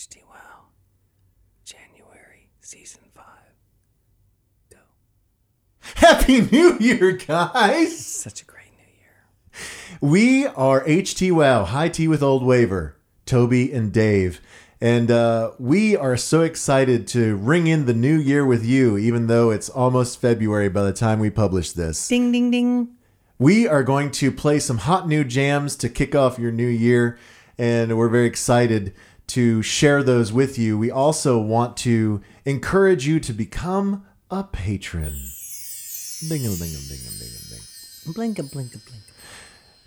HT Wow. January, season five. Go. Happy New Year, guys! Such a great new year. We are HT Wow, High Tea with Old Waver, Toby and Dave. And uh, we are so excited to ring in the new year with you, even though it's almost February by the time we publish this. Ding, ding, ding. We are going to play some hot new jams to kick off your new year, and we're very excited to share those with you. We also want to encourage you to become a patron. Ding ding ding ding ding ding. Blinka, blinka, blinka.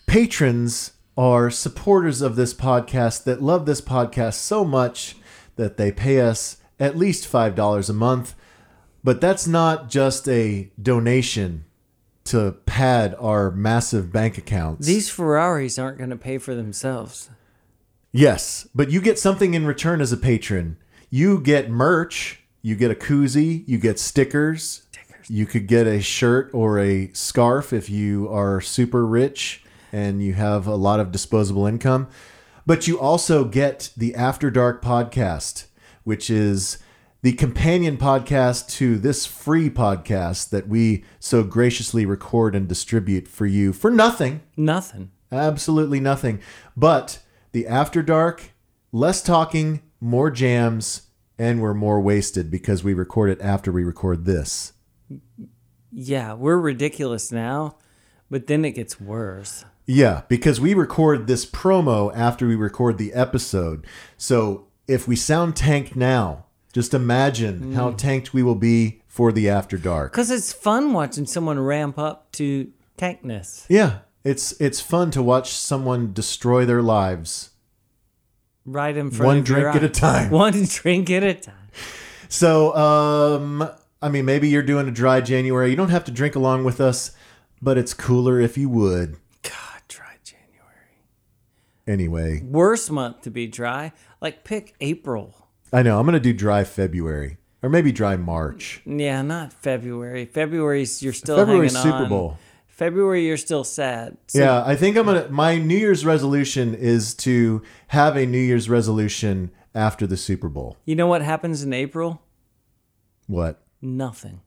Patrons are supporters of this podcast that love this podcast so much that they pay us at least $5 a month. But that's not just a donation to pad our massive bank accounts. These Ferraris aren't going to pay for themselves. Yes, but you get something in return as a patron. You get merch, you get a koozie, you get stickers. Stickers. You could get a shirt or a scarf if you are super rich and you have a lot of disposable income. But you also get the After Dark podcast, which is the companion podcast to this free podcast that we so graciously record and distribute for you for nothing. Nothing. Absolutely nothing. But the After Dark, less talking, more jams, and we're more wasted because we record it after we record this. Yeah, we're ridiculous now, but then it gets worse. Yeah, because we record this promo after we record the episode. So if we sound tanked now, just imagine mm. how tanked we will be for the After Dark. Because it's fun watching someone ramp up to tankness Yeah, it's it's fun to watch someone destroy their lives right in front one of your drink at a time. One drink at a time. So, um, I mean, maybe you're doing a dry January. You don't have to drink along with us, but it's cooler if you would. God, dry January. Anyway, Worst month to be dry. Like pick April. I know I'm gonna do dry February or maybe dry March. Yeah, not February. February's you're still February's hanging Super on. Bowl. February you're still sad. So Yeah, I think I'm gonna. My New Year's resolution is to have a New Year's resolution after the Super Bowl. You know what happens in April? What? Nothing.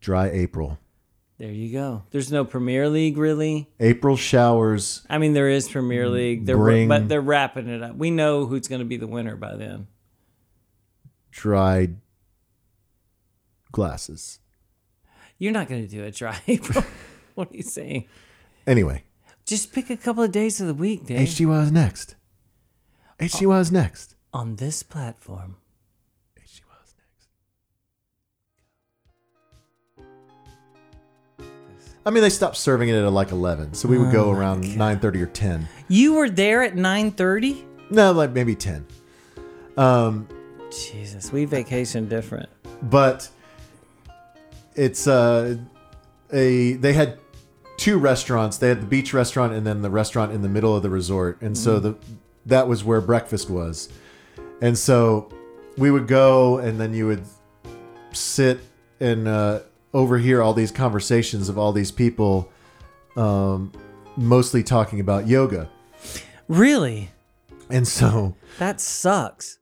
Dry April. There you go. There's no Premier League really. April showers. I mean, there is Premier mm, League. They're Bring- but they're wrapping it up. We know who's going to be the winner by then. Dry glasses. You're not going to do it dry April. what are you saying? Anyway, Just pick a couple of days of the week, Dave. HGY is next. HGY is next. on this platform. HGY is next. I mean, they stopped serving it at like 11, so we would go around 9:30 or 10. You were there at 9:30. No, like maybe 10. Um, Jesus, we vacation different. but it's uh, a they had two restaurants. They had the beach restaurant and then the restaurant in the middle of the resort, and so the that was where breakfast was. And so we would go, and then you would sit and uh, overhear all these conversations of all these people, um, mostly talking about yoga. Really? And so That sucks.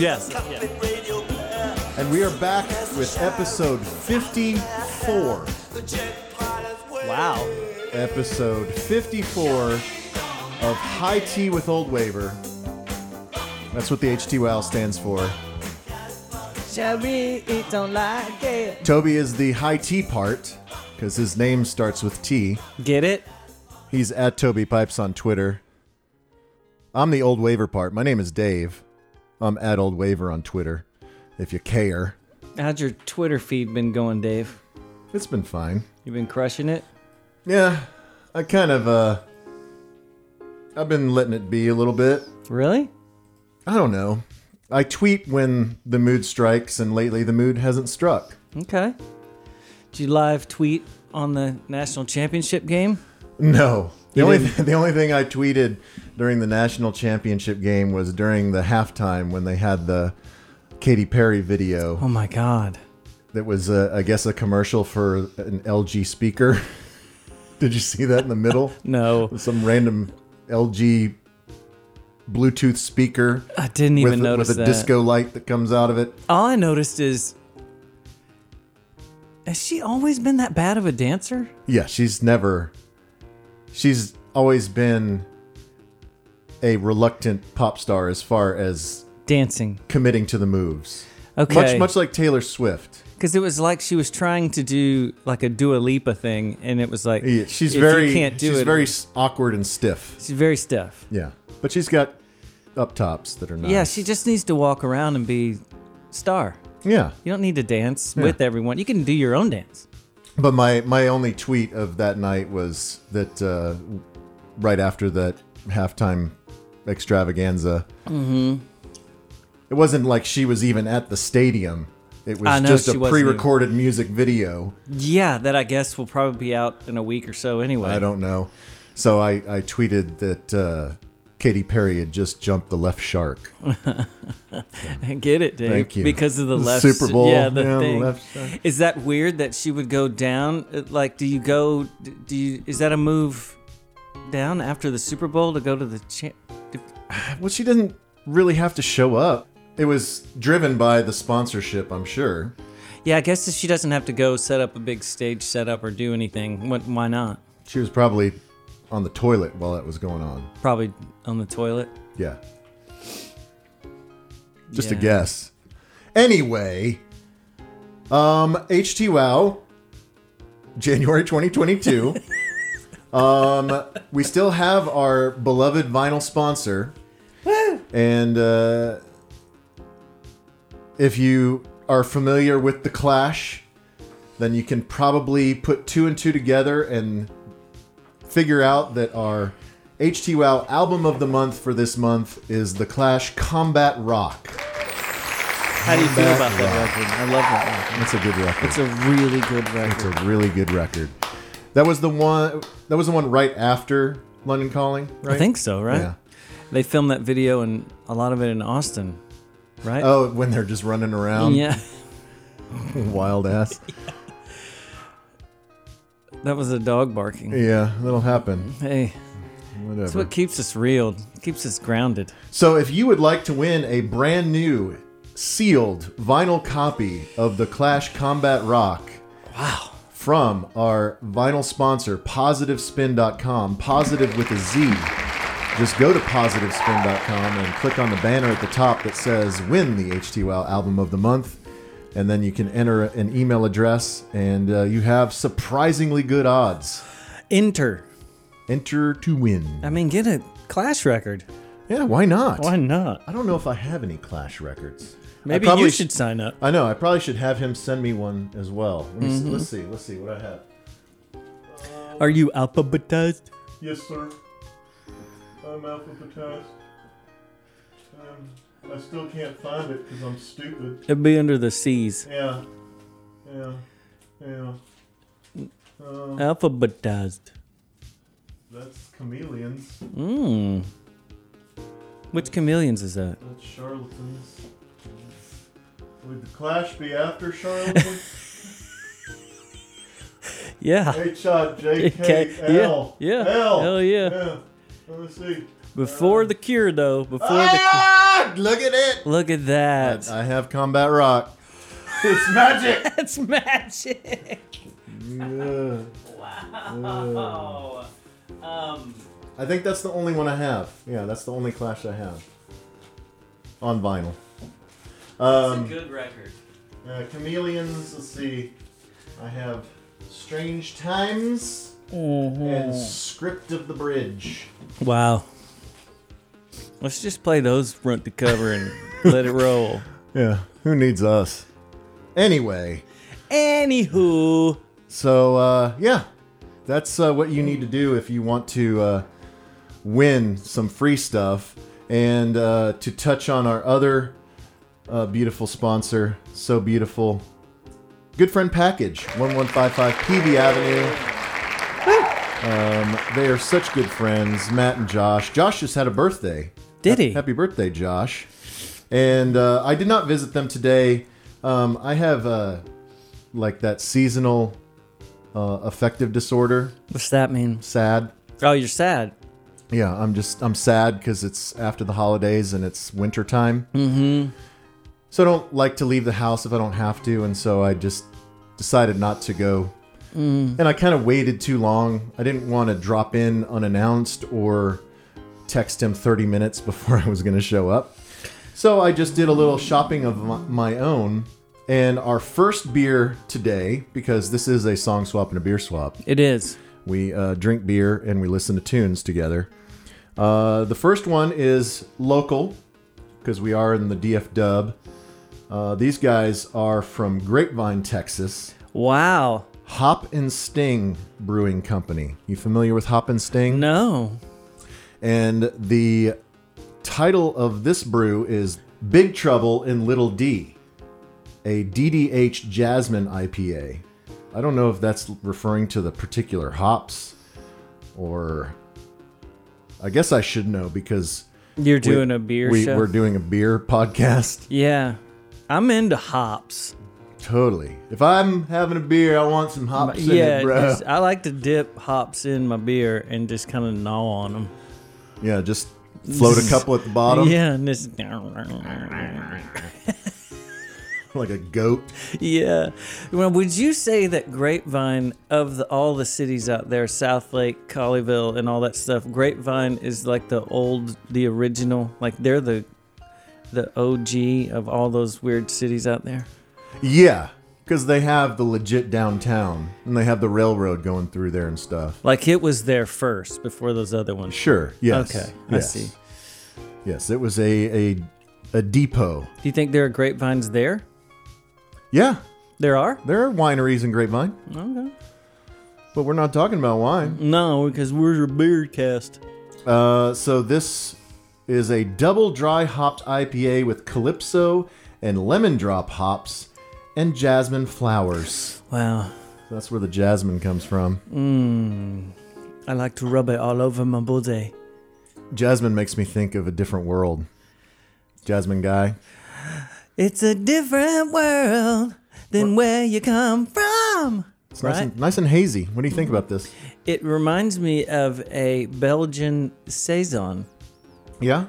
Yes. Yeah. in radio blare. And we are back with episode 54. The jet pilot's way. Wow. episode 54 of High Tea with Old Waver. That's what the HTWL stands for. Shall we eat don't like it? Toby is the high tea part because his name starts with T. Get it? He's at Toby Pipes on Twitter. I'm the Old Waver part. My name is Dave. I'm at Old Waver on Twitter, if you care. How's your Twitter feed been going, Dave? It's been fine. You've been crushing it? Yeah, I kind of, uh, I've been letting it be a little bit. Really? I don't know. I tweet when the mood strikes, and lately the mood hasn't struck. Okay. Did you live tweet on the national championship game? No. The only didn't? the only thing I tweeted during the national championship game was during the halftime when they had the Katy Perry video Oh my God. that was uh, I guess a commercial for an LG speaker. Did you see that in the middle? No, Some random LG Bluetooth speaker I didn't even with, notice with a that. disco light that comes out of it. All I noticed is, has she always been that bad of a dancer? Yeah, she's never. She's always been a reluctant pop star as far as Dancing. committing to the moves. Okay. Much much like Taylor Swift. Because it was like she was trying to do like a Dua Lipa thing, and it was like Yeah, she's very can't do she's it. very awkward and stiff. she's very stiff. Yeah. But she's got up tops that are nice. Yeah, she just needs to walk around and be star. Yeah. You don't need to dance Yeah. with everyone. You can do your own dance. But my my only tweet of that night was that uh, right after that halftime extravaganza. Mm-hmm. It wasn't like she was even at the stadium. It was know, just she a wasn't pre-recorded music video. Yeah, that I guess will probably be out in a week or so anyway. I don't know. So I, I tweeted that uh, Katy Perry had just jumped the left shark. I get it, Dave? Thank you. Because of the The left Super Bowl. Yeah, the Yeah, the thing. left side. Is that weird that she would go down? Like, do you go? Do you? Is that a move down after the Super Bowl to go to the champ? Well, she didn't really have to show up. It was driven by the sponsorship, I'm sure. Yeah, I guess if she doesn't have to go set up a big stage setup or do anything, what, why not? She was probably on the toilet while that was going on. Probably on the toilet. Yeah. Just a guess. Anyway, um, HT Wow, January 2022. um, we still have our beloved vinyl sponsor. And uh, if you are familiar with The Clash, then you can probably put two and two together and figure out that our HT Wow album of the month for this month is The Clash Combat Rock. How do you feel about that rock. record? I love that record. It's a good record. It's a really good record. It's a really good record. That was the one. That was the one right after London Calling, right? I think so, right? Yeah. They filmed that video and a lot of it in Austin, right? Oh, when they're just running around, yeah. wild ass. That was a dog barking. Yeah, that'll happen. Hey, Whatever. that's what keeps us real, keeps us grounded. So, if you would like to win a brand new sealed vinyl copy of the Clash Combat Rock, Wow. from our vinyl sponsor, PositiveSpin.com, positive with a Z, just go to positivespin.com and click on the banner at the top that says win the HT Wow album of the month. And then you can enter an email address, and uh, you have surprisingly good odds. Enter. Enter to win. I mean, get a Clash record. Yeah, why not? Why not? I don't know if I have any Clash records. I Maybe probably you sh- should sign up. I know. I probably should have him send me one as well. Let me see, Mm-hmm. let's see. Let's see what I have. Are you alphabetized? Yes, sir. I'm alphabetized. I still can't find it because I'm stupid. It'd be under the C's. Yeah. Yeah. Yeah. Uh, Alphabetized. that's chameleons. Mmm. Which chameleons is that? That's charlatans. Would the clash be after charlatans? Yeah. H I J K L. yeah, yeah, L. hell yeah. Yeah. Let me see. Before the cure, though. Before Ah! Look at it. Look at that. I have combat rock. It's magic. That's magic. Yeah. Oh. Um. I think that's the only one I have. Yeah, that's the only Clash I have on vinyl. Um, good record. uh, Chameleons. Let's see. I have Strange Times and Script of the Bridge. Wow. Let's just play those front to cover and let it roll. Yeah, who needs us? Anyway, Anywho. so uh, yeah, that's uh, what you need to do if you want to uh, win some free stuff. And uh, to touch on our other uh, beautiful sponsor, so beautiful, Good Friend Package, 1155 Peavy Avenue. Um, they are such good friends, Matt and Josh. Josh just had a birthday. Did he? Happy birthday, Josh. And uh, I did not visit them today. Um, I have uh, like that seasonal uh, affective disorder, What's that mean? sad. Oh, you're sad. Yeah, I'm just I'm sad because it's after the holidays and it's winter time. Mm-hmm. So I don't like to leave the house if I don't have to, and so I just decided not to go. And I kind of waited too long. I didn't want to drop in unannounced or text him 30 minutes before I was going to show up. So I just did a little shopping of my, own. And our first beer today, because this is a song swap and a beer swap, It is. we uh, drink beer and we listen to tunes together. Uh, the first one is local, because we are in the DF Dub. Uh, these guys are from Grapevine, Texas. Wow. Hop and Sting Brewing Company. You familiar with Hop and Sting? No. And the title of this brew is Big Trouble in Little D, a DDH Jasmine IPA. I don't know if that's referring to the particular hops or. I guess I should know because You're we- doing a beer we, show. We're doing a beer podcast. yeah. I'm into hops. Totally. If I'm having a beer, I want some hops in yeah, it, bro. I like to dip hops in my beer and just kind of gnaw on them. Yeah, just float a couple at the bottom Yeah, and just like a goat. yeah. Well, would you say that Grapevine of the, all the cities out there, Southlake, Colleyville, and all that stuff, Grapevine is like the old, the original, like they're the the OG of all those weird cities out there. Yeah, because they have the legit downtown and they have the railroad going through there and stuff. Like it was there first before those other ones. Sure. Yes. Okay, I yes. see. Yes, it was a a a depot. Do you think there are grapevines there? Yeah, There are. there are wineries in Grapevine, Okay. but we're not talking about wine. No, because we're a beer cast. Uh, so this is a double dry hopped IPA with calypso and lemon drop hops and jasmine flowers. Wow. That's where the jasmine comes from. Mmm. I like to rub it all over my body. Jasmine makes me think of a different world. Jasmine Guy. It's a different world than where you come from. It's nice, Right? and, nice and hazy. What do you think about this? It reminds me of a Belgian saison, Yeah,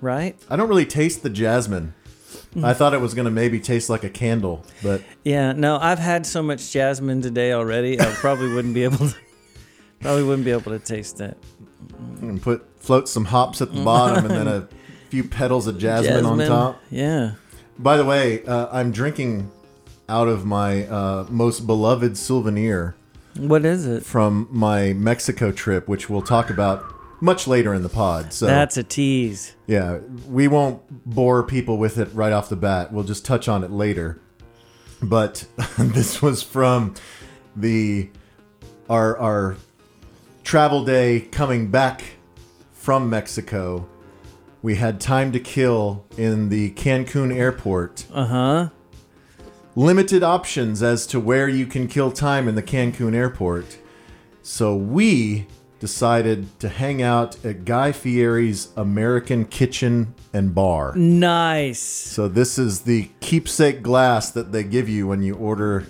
right? I don't really taste the jasmine. I thought it was gonna maybe taste like a candle, but Yeah. No, I've had so much jasmine today already. I probably wouldn't be able to. Probably wouldn't be able to taste that. and put float some hops at the bottom, and then a few petals of jasmine, on top. Yeah. By the way, uh, I'm drinking out of my uh, most beloved souvenir What is it? from my Mexico trip, which we'll talk about much later in the pod. So That's a tease. yeah, we won't bore people with it right off the bat. We'll just touch on it later. But this was from the our our travel day coming back from Mexico. We had time to kill in the Cancun airport. Uh huh. Limited options as to where you can kill time in the Cancun airport. So we decided to hang out at Guy Fieri's American Kitchen and Bar. Nice. So this is the keepsake glass that they give you when you order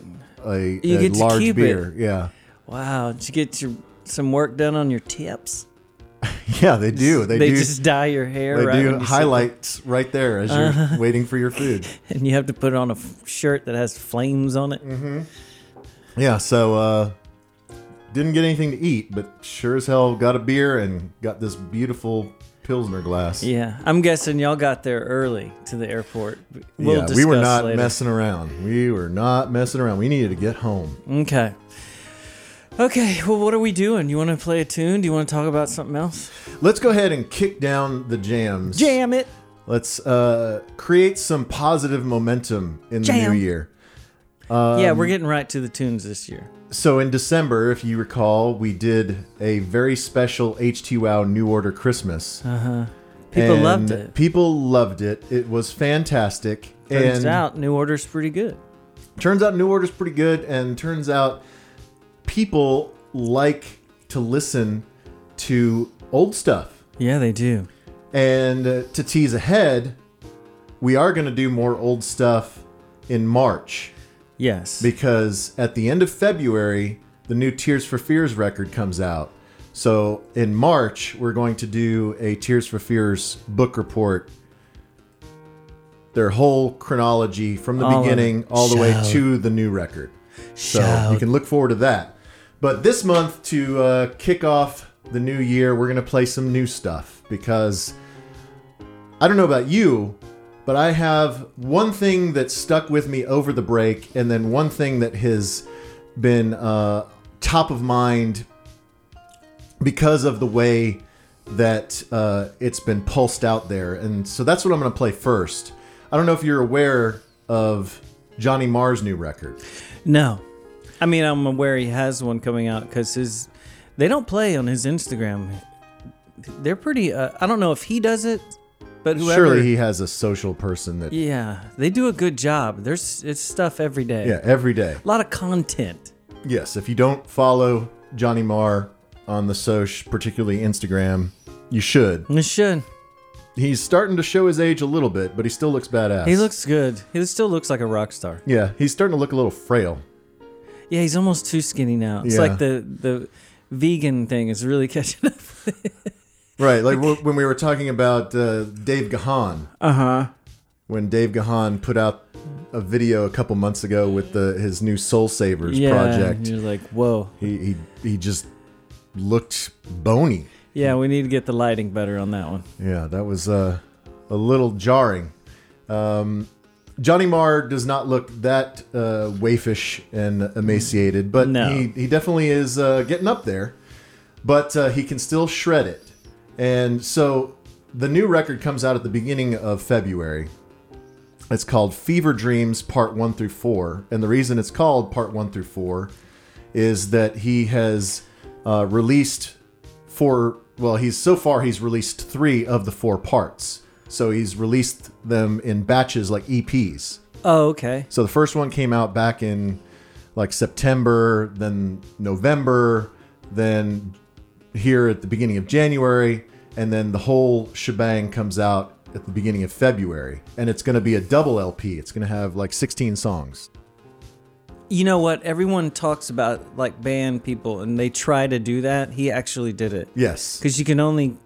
a, You a large keep it. beer. Yeah. Wow. Did you get your some work done on your tips? Yeah, they do. They, do. just dye your hair. they right do highlights right there as you're Uh-huh. waiting for your food. and you have to put on a f- shirt that has flames on it. Mm-hmm. Yeah, so uh didn't get anything to eat, but sure as hell got a beer and got this beautiful pilsner glass. Yeah, I'm guessing y'all got there early to the airport. We'll yeah, we were not later. messing around. We were not messing around. We needed to get home. Okay. Okay, well, what are we doing? You want to play a tune? Do you want to talk about something else? Let's go ahead and kick down the jams. Jam it. Let's uh, create some positive momentum in the new year. yeah, Um, we're getting right to the tunes this year. So in December, if you recall, we did a very special HT Wow New Order Christmas. Uh huh. People And loved it. People loved it. It was fantastic. Turns and out New Order's pretty good. turns out New Order's pretty good, and turns out people like to listen to old stuff. Yeah, they do. And uh, to tease ahead, we are going to do more old stuff in March Yes. because at the end of February, the new Tears for Fears record comes out. So in March, we're going to do a Tears for Fears book report. Their whole chronology from the All beginning all the way to the new record. So Shout. you can look forward to that. But this month, to uh, kick off the new year, we're going to play some new stuff because I don't know about you, but I have one thing that stuck with me over the break, and then one thing that has been uh, top of mind because of the way that uh, it's been pulsed out there. And so that's what I'm going to play first. I don't know if you're aware of Johnny Marr's new record. no. I mean, I'm aware he has one coming out because his they don't play on his Instagram. They're pretty. Uh, I don't know if he does it, but whoever. Surely he has a social person that, yeah, they do a good job. There's it's stuff every day. yeah, every day. A lot of content. Yes, if you don't follow Johnny Marr on the Soch, particularly Instagram, you should. You should. He's starting to show his age a little bit, but he still looks badass. He looks good. He still looks like a rock star. Yeah, he's starting to look a little frail. Yeah, he's almost too skinny now. It's Yeah. like the the vegan thing is really catching up. Right, like when we were talking about uh, Dave Gahan, Uh huh. when Dave Gahan put out a video a couple months ago with the his new Soul Savers project. Yeah. project, You're like, whoa. he, he he just looked bony. Yeah, we need to get the lighting better on that one. Yeah, that was uh, a little jarring. Um, Johnny Marr does not look that uh, waifish and emaciated, but No. he, he definitely is uh, getting up there. But uh, he can still shred it. And so the new record comes out at the beginning of February. It's called Fever Dreams Part 1 through 4. And the reason it's called Part 1 through 4 is that he has uh, released four, well, he's so far he's released three of the four parts. So he's released them in batches like EPs. Oh, okay. So the first one came out back in like September, then November, then here at the beginning of January, and then the whole shebang comes out at the beginning of February. And it's going to be a double LP. It's going to have like 16 songs. You know what? Everyone talks about like band people, and they try to do that. He actually did it Yes. because you can only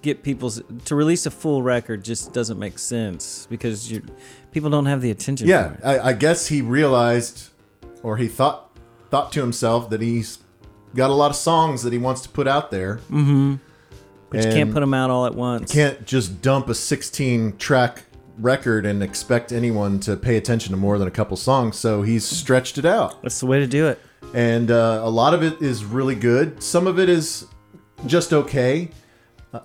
get people's to release a full record just doesn't make sense because you people don't have the attention. Yeah. I, I guess he realized, or he thought thought to himself that he's got a lot of songs that he wants to put out there. Mm-hmm. But you can't put them out all at once. Can't just dump a 16 track record and expect anyone to pay attention to more than a couple songs. So he's stretched it out. That's the way to do it. and uh, a lot of it is really good. Some of it is just okay.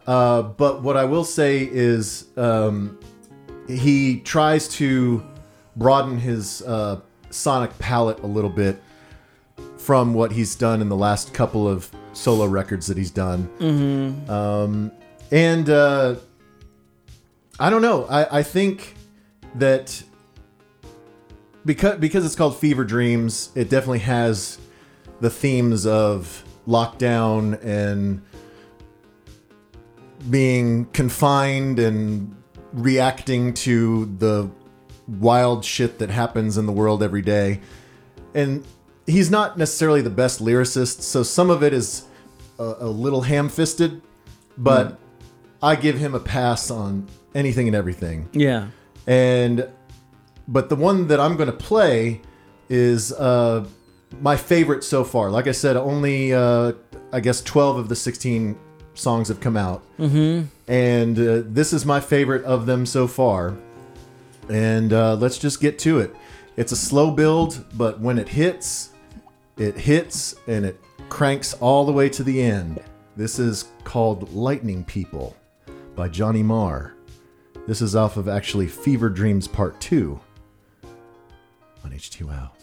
Uh, but what I will say is um, he tries to broaden his uh, sonic palette a little bit from what he's done in the last couple of solo records that he's done. Mm-hmm. Um, and uh, I don't know. I, I think that because because it's called Fever Dreams, it definitely has the themes of lockdown and being confined and reacting to the wild shit that happens in the world every day. And he's not necessarily the best lyricist, so some of it is a, a little ham-fisted, but I give him a pass on anything and everything. Yeah. And but the one that I'm going to play is uh, my favorite so far. Like I said, only uh, I guess 12 of the 16 songs have come out, mm-hmm. and uh, this is my favorite of them so far. And uh, let's just get to it. It's a slow build, but when it hits, it hits and it cranks all the way to the end. This is called Lightning People by Johnny Marr. This is off of actually Fever Dreams Part 2 on H2O.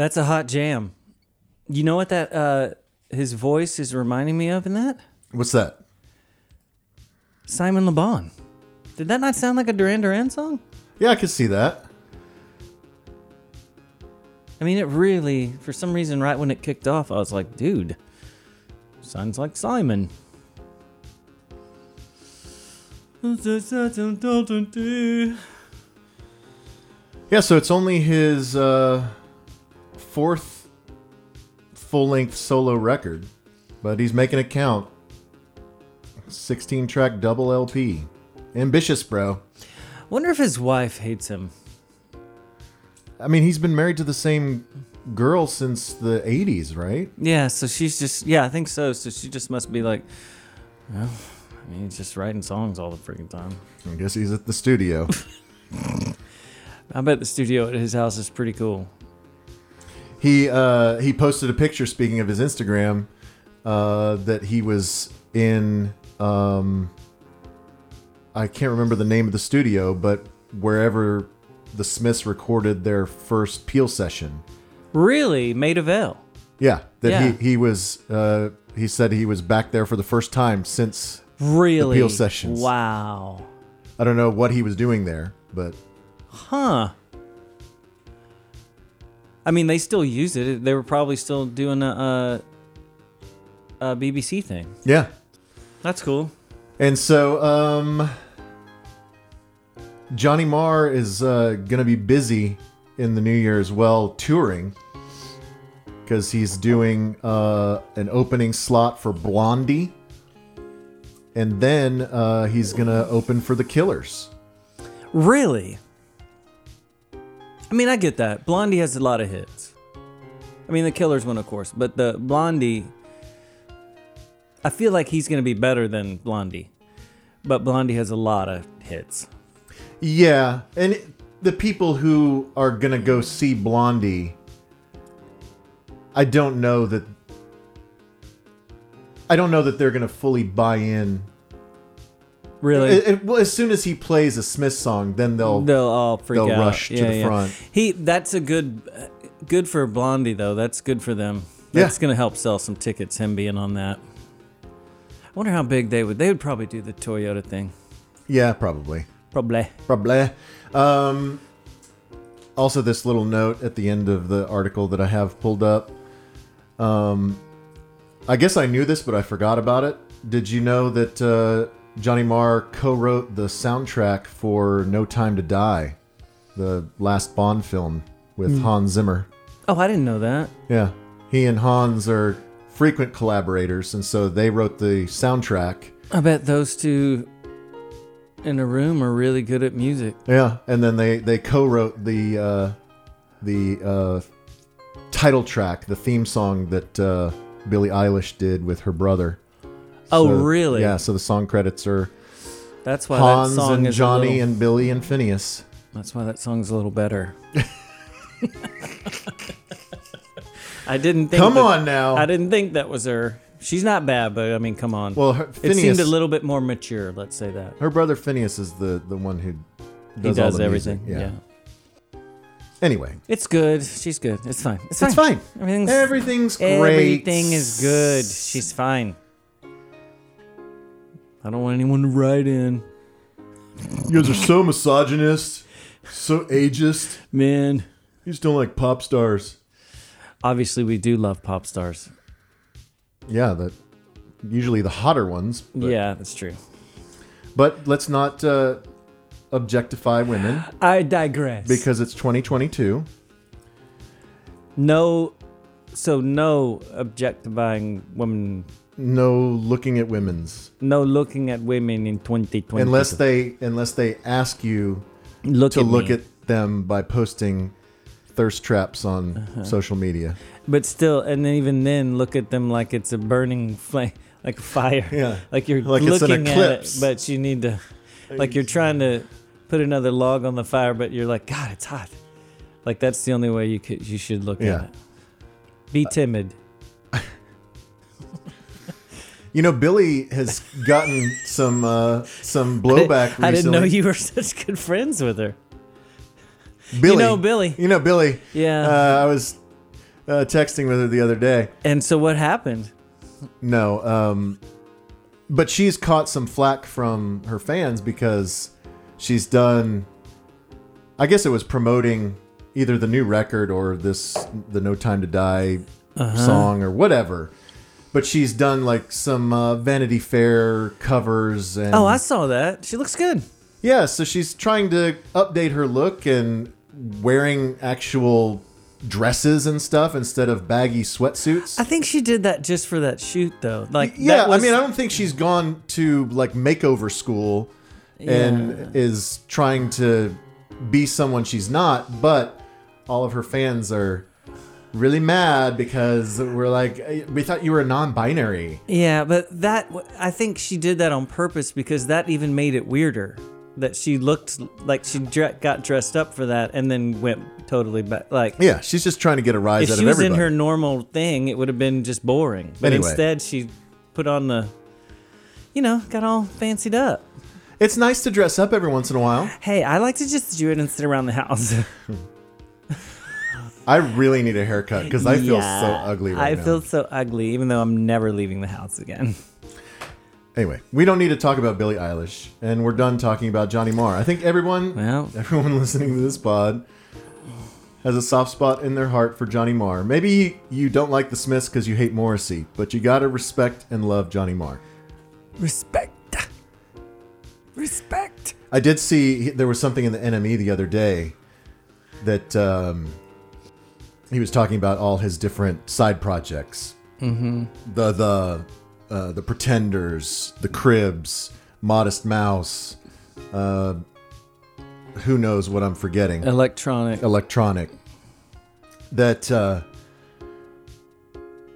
That's a hot jam. You know what that uh his voice is reminding me of in that? What's that? Simon Le Bon. Did that not sound like a Duran Duran song? Yeah, I could see that. I mean, it really, for some reason, right when it kicked off, I was like, dude, sounds like Simon. Yeah, so it's only his uh, fourth full length solo record, but he's making it count. 16 track double LP. Ambitious, bro. Wonder if his wife hates him. I mean, he's been married to the same girl since the 80s, right? Yeah, so she's just, yeah, I think so. So she just must be like, well, I mean, he's just writing songs all the freaking time. I guess he's at the studio. I bet the studio at his house is pretty cool. He uh, he posted a picture, speaking of his Instagram, uh, that he was in. Um, I can't remember the name of the studio, but wherever the Smiths recorded their first Peel session. Really? Maida Vale. Yeah, that Yeah. he he was. Uh, he said he was back there for the first time since. Really? Peel sessions. Wow. I don't know what he was doing there, but Huh. I mean, they still use it. They were probably still doing a, a, a BBC thing. yeah. That's cool. And so, um, Johnny Marr is uh, going to be busy in the new year as well, touring, because he's doing uh, an opening slot for Blondie, and then uh, he's going to open for the Killers. Really? I mean, I get that. Blondie has a lot of hits. I mean, the Killers one, of course, but the Blondie. I feel like he's going to be better than Blondie, but Blondie has a lot of hits. Yeah, and the people who are going to go see Blondie, I don't know that. I don't know that they're going to fully buy in Really? It- it- well, as soon as he plays a Smith song, then they'll. They'll all freak they'll out. rush to the front. He that's a good good for Blondie though. That's good for them. Yeah. That's gonna help sell some tickets. Him being on that. I wonder how big they would. They would probably do the Toyota thing. yeah, probably, Probably. probably. Um, also, this little note at the end of the article that I have pulled up. Um, I guess I knew this, but I forgot about it. Did you know that uh, Johnny Marr co-wrote the soundtrack for No Time to Die, the last Bond film with Hans Zimmer? Oh, I didn't know that. Yeah. He and Hans are frequent collaborators, and so they wrote the soundtrack. I bet those two in a room are really good at music. Yeah, and then they they co-wrote the uh, the uh, title track, the theme song that uh, Billie Eilish did with her brother. Oh, So, really? Yeah. So the song credits are That's why Hans that song and is Johnny little- and Billie and Finneas. That's why that song's a little better. I didn't think. Come that- on now. I didn't think that was her. She's not bad, but I mean, come on. Well, her, it Finneas, seemed a little bit more mature. Let's say that her brother Finneas is the the one who he does, all does everything. music. Yeah. Anyway, it's good. She's good. It's fine. It's fine. it's fine. Everything's Everything's great. everything is good. She's fine. I don't want anyone to write in, You guys are so misogynist, so ageist. man. You just don't like pop stars. Obviously, we do love pop stars. Yeah, that usually the hotter ones. But, yeah, that's true. But let's not uh, objectify women I digress. because it's 2022. no, so no objectifying women, No looking at women's no looking at women in 2020. unless they unless they ask you look to at look me. at them by posting thirst traps on Uh-huh. social media. but still, and then even then, look at them like it's a burning flame, like a fire. Yeah. like you're Like it's an looking at it, but you need to, like you're trying to put another log on the fire, but you're like, God, it's hot. Like that's the only way you could, you should look Yeah. at it. Be timid. You know, Billie has gotten some uh, some blowback recently. I didn't know you were such good friends with her. Billie, know Billie. You know Billie. Yeah. Uh, I was uh, texting with her the other day. And so what happened? No, um, but she's caught some flack from her fans because she's done. I guess it was promoting either the new record or this the No Time to Die song or whatever. But she's done like some uh, Vanity Fair covers and Oh, I saw that. She looks good. yeah. So she's trying to update her look and wearing actual dresses and stuff instead of baggy sweatsuits. I think she did that just for that shoot, though. Like, Yeah, was- I mean, I don't think she's gone to like makeover school and is trying to be someone she's not, but all of her fans are really mad because we're like, "Eh, we thought you were non-binary. yeah, but that I think she did that on purpose because that even made it weirder. That she looked like she dre- got dressed up for that and then went totally back. Like, Yeah, she's just trying to get a rise if out she of was in her normal thing, it would have been just boring. But Anyway. instead, she put on the, you know, got all fancied up. it's nice to dress up every once in a while. Hey, I like to just do it and sit around the house. I really need a haircut because I feel Yeah, so ugly right I now. feel so ugly, even though I'm never leaving the house again. Anyway, we don't need to talk about Billie Eilish, and we're done talking about Johnny Marr. I think everyone, Well. everyone listening to this pod has a soft spot in their heart for Johnny Marr. Maybe you don't like the Smiths because you hate Morrissey, but you gotta respect and love Johnny Marr. Respect. Respect. I did see there was something in the NME the other day that um, he was talking about all his different side projects. Mm-hmm. The the uh, the Pretenders, the Cribs, Modest Mouse. Uh, who knows what I'm forgetting? Electronic. Electronic. That uh,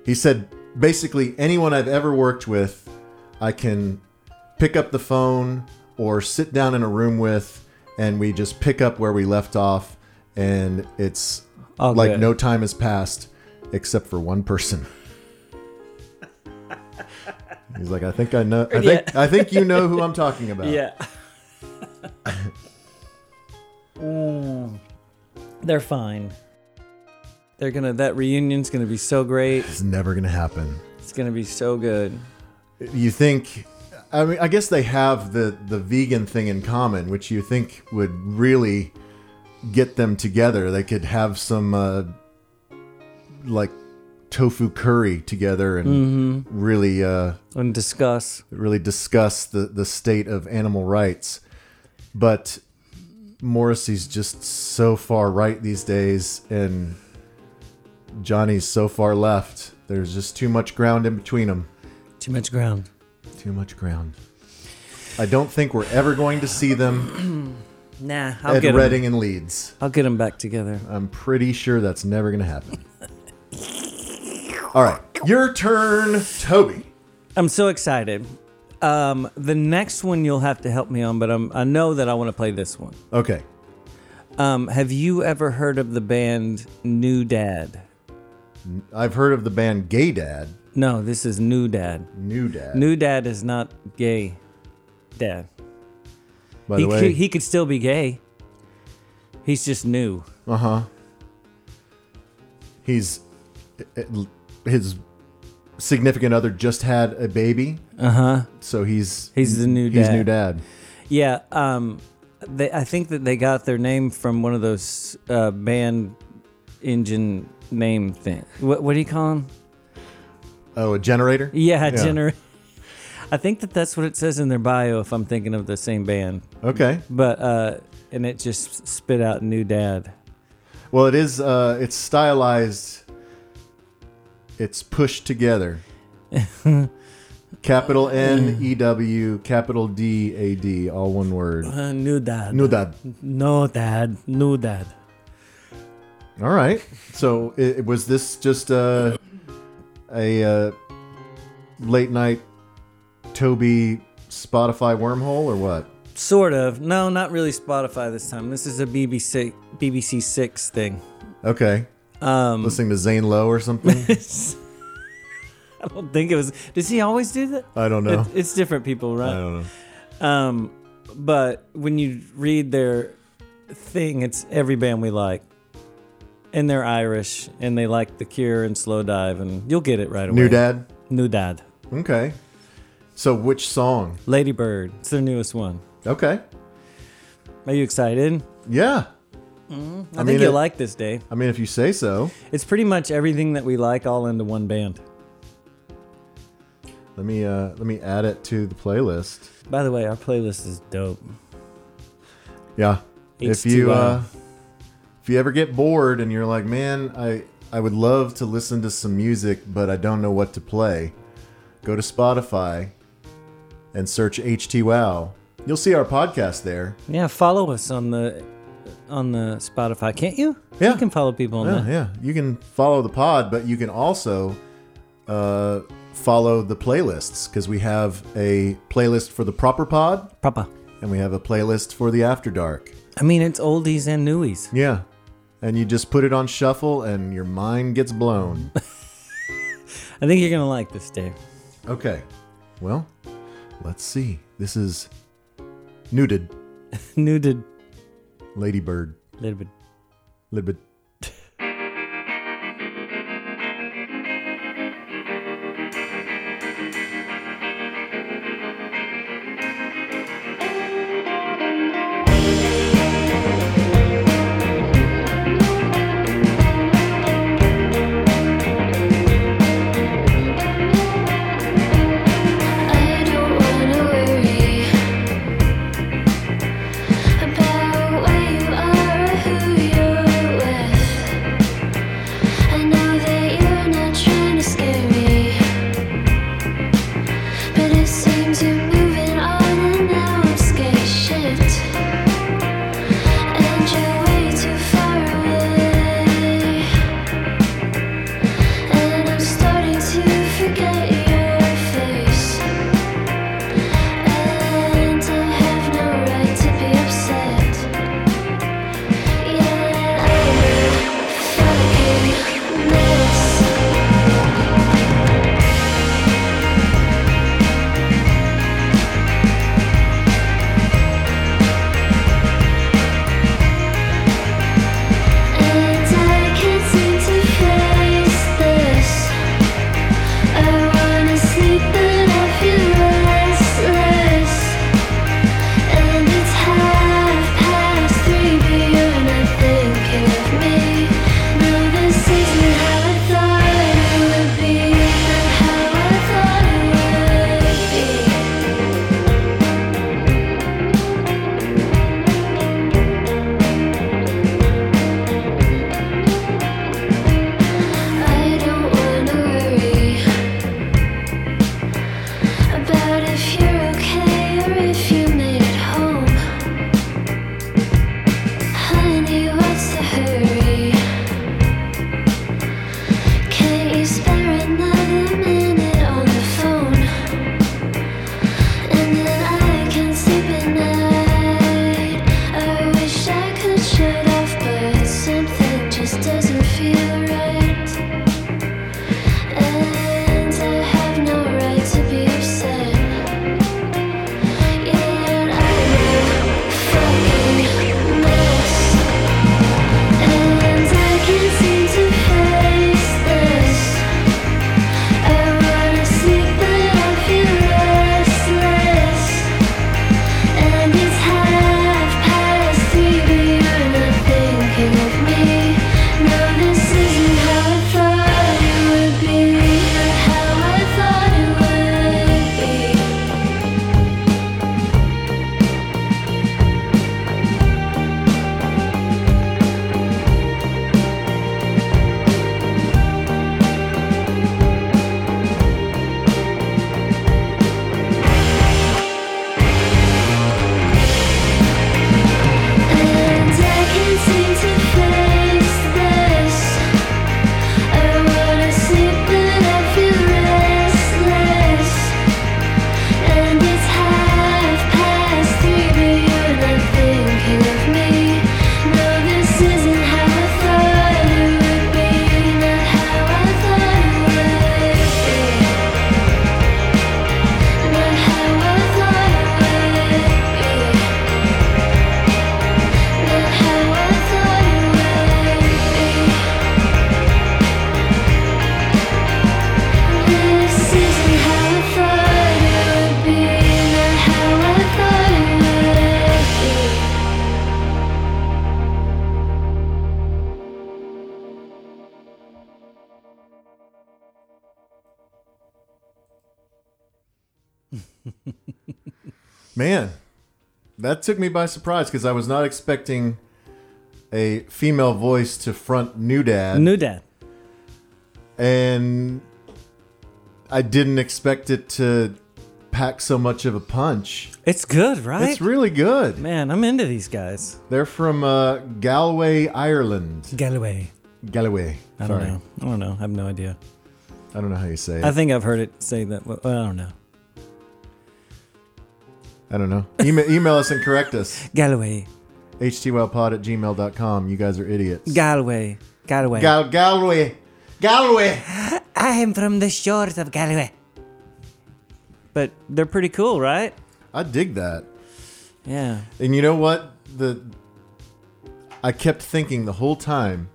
he said basically anyone I've ever worked with, I can pick up the phone or sit down in a room with, and we just pick up where we left off, and it's All like good. no time has passed except for one person. He's like, I think I know. I think Yeah. I think you know who I'm talking about. Yeah. Mm. They're fine. They're gonna. That reunion's gonna be so great. It's never gonna happen. It's gonna be so good. you think i mean i guess they have the the vegan thing in common which you think would really get them together they could have some uh like tofu curry together and really uh And discuss. really discuss the the state of animal rights but morrissey's just so far right these days and johnny's so far left there's just too much ground in between them Too much ground. too much ground. I don't think we're ever going to see them Nah, I'll at get 'em. Reading and Leeds. I'll get them back together. I'm pretty sure that's never going to happen. All right, your turn, Toby. I'm so excited. Um, the next one you'll have to help me on, but I'm, I know that I want to play this one. Okay. Um, have you ever heard of the band New Dad? I've heard of the band Gay Dad, No, this is New Dad. New Dad. New Dad is not gay. Dad. By He, the way. could, he could still be gay. He's just new. uh huh. He's his significant other just had a baby, Uh huh. so he's He's the new he's dad. new dad. Yeah. Um, they, I think that they got their name from one of those uh, band engine name thing. What, what do you call them? Oh, a generator. Yeah, Yeah. gener- I think that that's what it says in their bio. If I'm thinking of the same band, Okay. but uh, and it just spit out new dad. Well, it is. Uh, it's stylized. It's pushed together. capital N E W, capital D A D, all one word. Uh, new dad. New dad. No dad. New dad. All right. So, it, was this just uh, a uh, late night Toby Spotify wormhole or what? Sort of. No, not really Spotify this time. This is a BBC BBC Six thing. Okay. Um, Listening to Zane Lowe or something? I don't think it was. Does he always do that? I don't know. It, it's different people, right? I don't know. Um, but when you read their thing, it's every band we like, and they're Irish, and they like The Cure and Slowdive, and you'll get it right away. New Dad. New Dad. Okay. So which song? Lady Bird. It's their newest one. Okay. Are you excited? Yeah. I, mean, think you'll it- like this, Dave. I mean, if you say so. It's pretty much everything that we like all into one band. Let me uh let me add it to the playlist. By the way, our playlist is dope. Yeah. If you uh if you ever get bored and you're like, "Man, I I would love to listen to some music, but I don't know what to play." Go to Spotify and search HT Wow. You'll see our podcast there. Yeah, follow us on the on the Spotify, can't you? Yeah. You can follow people on Yeah, that. yeah. You can follow the pod, but you can also uh, follow the playlists because we have a playlist for the proper pod Papa. and we have a playlist for the after dark. I mean, it's oldies and newies. Yeah. And you just put it on shuffle and your mind gets blown. I think you're gonna like this, Dave. Okay. Well, let's see. This is Nuded Nuded Ladybird. a little that took me by surprise because I was not expecting a female voice to front New Dad, New dad. and I didn't expect it to pack so much of a punch. It's good, right? It's really good. Man, I'm into these guys. They're from uh, Galway, Ireland. Galloway. Galloway. I don't Sorry. know. I don't know. I have no idea. I don't know how you say it. I think I've heard it say that. Well, I don't know. I don't know. Email, email us and correct us. Galloway. htwellpod at gmail.com. You guys are idiots. Galway. Galway. Gal- Galway. Galway. I am from the shores of Galway. But they're pretty cool, right? I dig that. Yeah. And you know what? The I kept thinking the whole time.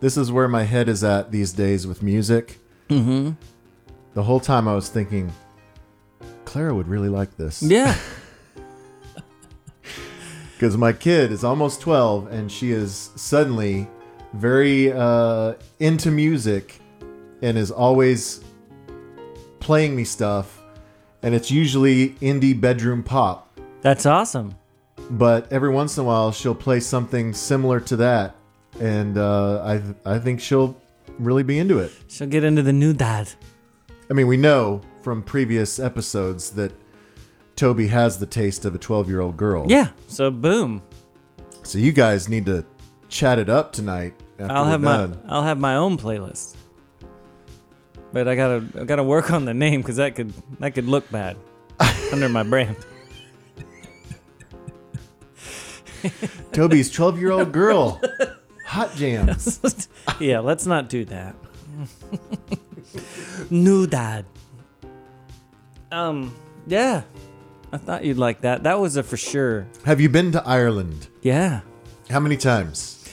This is where my head is at these days with music. Mm-hmm. The whole time I was thinking, Clara would really like this. Yeah. Because my kid is almost 12 and she is suddenly very uh, into music and is always playing me stuff. And it's usually indie bedroom pop. That's awesome. but every once in a while she'll play something similar to that, and uh, I I think she'll really be into it. She'll get into the new dad. I mean, we know from previous episodes that Toby has the taste of a 12 year old girl. Yeah. So boom. So you guys need to chat it up tonight. After I'll have my. I'll have my own playlist. But I gotta I gotta work on the name because that could that could look bad under my brand. Toby's 12 year old girl. Hot jams. yeah, let's not do that. New dad. Um, yeah. I thought you'd like that. That was a for sure. Have you been to Ireland? Yeah. How many times?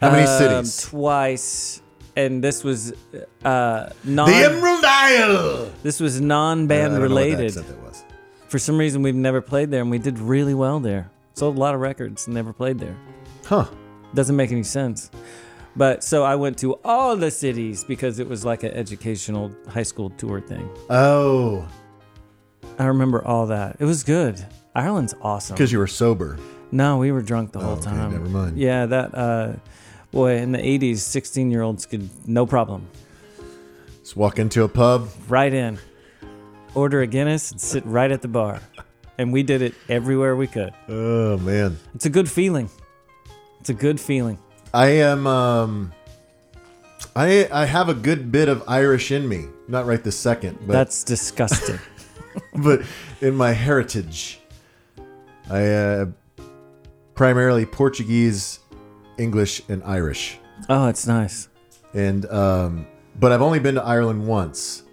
How many Um, cities? Twice. And this was uh non The Emerald Isle. this was I non-band don't know what related. accent that was. For some reason we've never played there and we did really well there. Sold a lot of records, never played there. Huh. Doesn't make any sense. But so I went to all the cities because it was like an educational high school tour thing. Oh, I remember all that. It was good. Ireland's awesome. because you were sober. No, we were drunk the whole okay, time. never mind. Yeah, that uh boy, in the 80s, 16-year-olds could no problem. Just walk into a pub. Right in. Order a Guinness and sit right at the bar. And we did it everywhere we could. Oh man. It's a good feeling. It's a good feeling. I am um I I have a good bit of Irish in me. Not right this second, but That's disgusting. but in my heritage. I uh primarily Portuguese, English, and Irish. oh, it's nice. And um but I've only been to Ireland once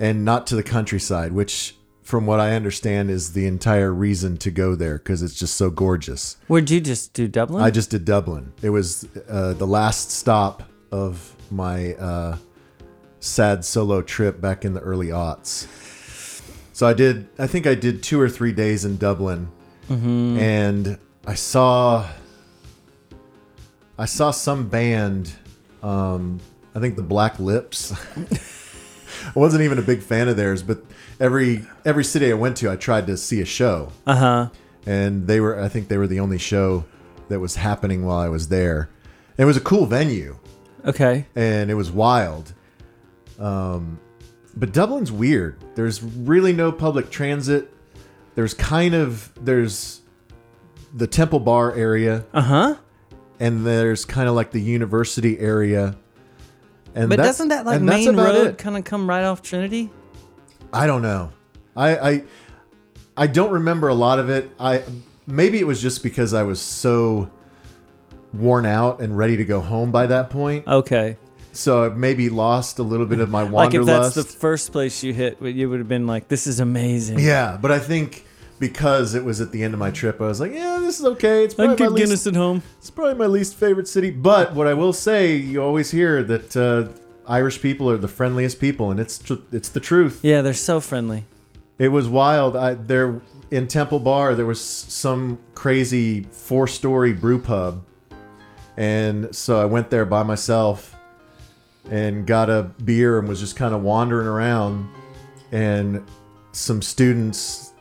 and not to the countryside, which from what I understand is the entire reason to go there because it's just so gorgeous. Where'd you just do Dublin? I just did Dublin. It was uh, the last stop of my uh, sad solo trip back in the early aughts. So I did. I think I did two or three days in Dublin, and I saw. I saw some band. Um, I think the Black Lips. I wasn't even a big fan of theirs, but every every city I went to, I tried to see a show uh huh. and they were I think they were the only show that was happening while I was there. It was a cool venue Okay. and it was wild. Um, but Dublin's weird. There's really no public transit. There's kind of there's the Temple Bar area Uh huh. and there's kind of like the university area. And But doesn't that like main road kind of come right off Trinity? I don't know. I, I I don't remember a lot of it. I maybe it was just because I was so worn out and ready to go home by that point. Okay. So I've maybe lost a little bit of my Like if that's wanderlust. the first place you hit, you would have been like, "This is amazing." yeah, but I think because it was at the end of my trip, I was like, yeah, this is okay. It's I probably, can my get least, Guinness at home. it's probably my least favorite city. But what I will say, you always hear that uh, Irish people are the friendliest people, and it's tr- it's the truth. Yeah, they're so friendly. It was wild. I there in Temple Bar there was some crazy four story brew pub, and so I went there by myself and got a beer and was just kind of wandering around, and some students,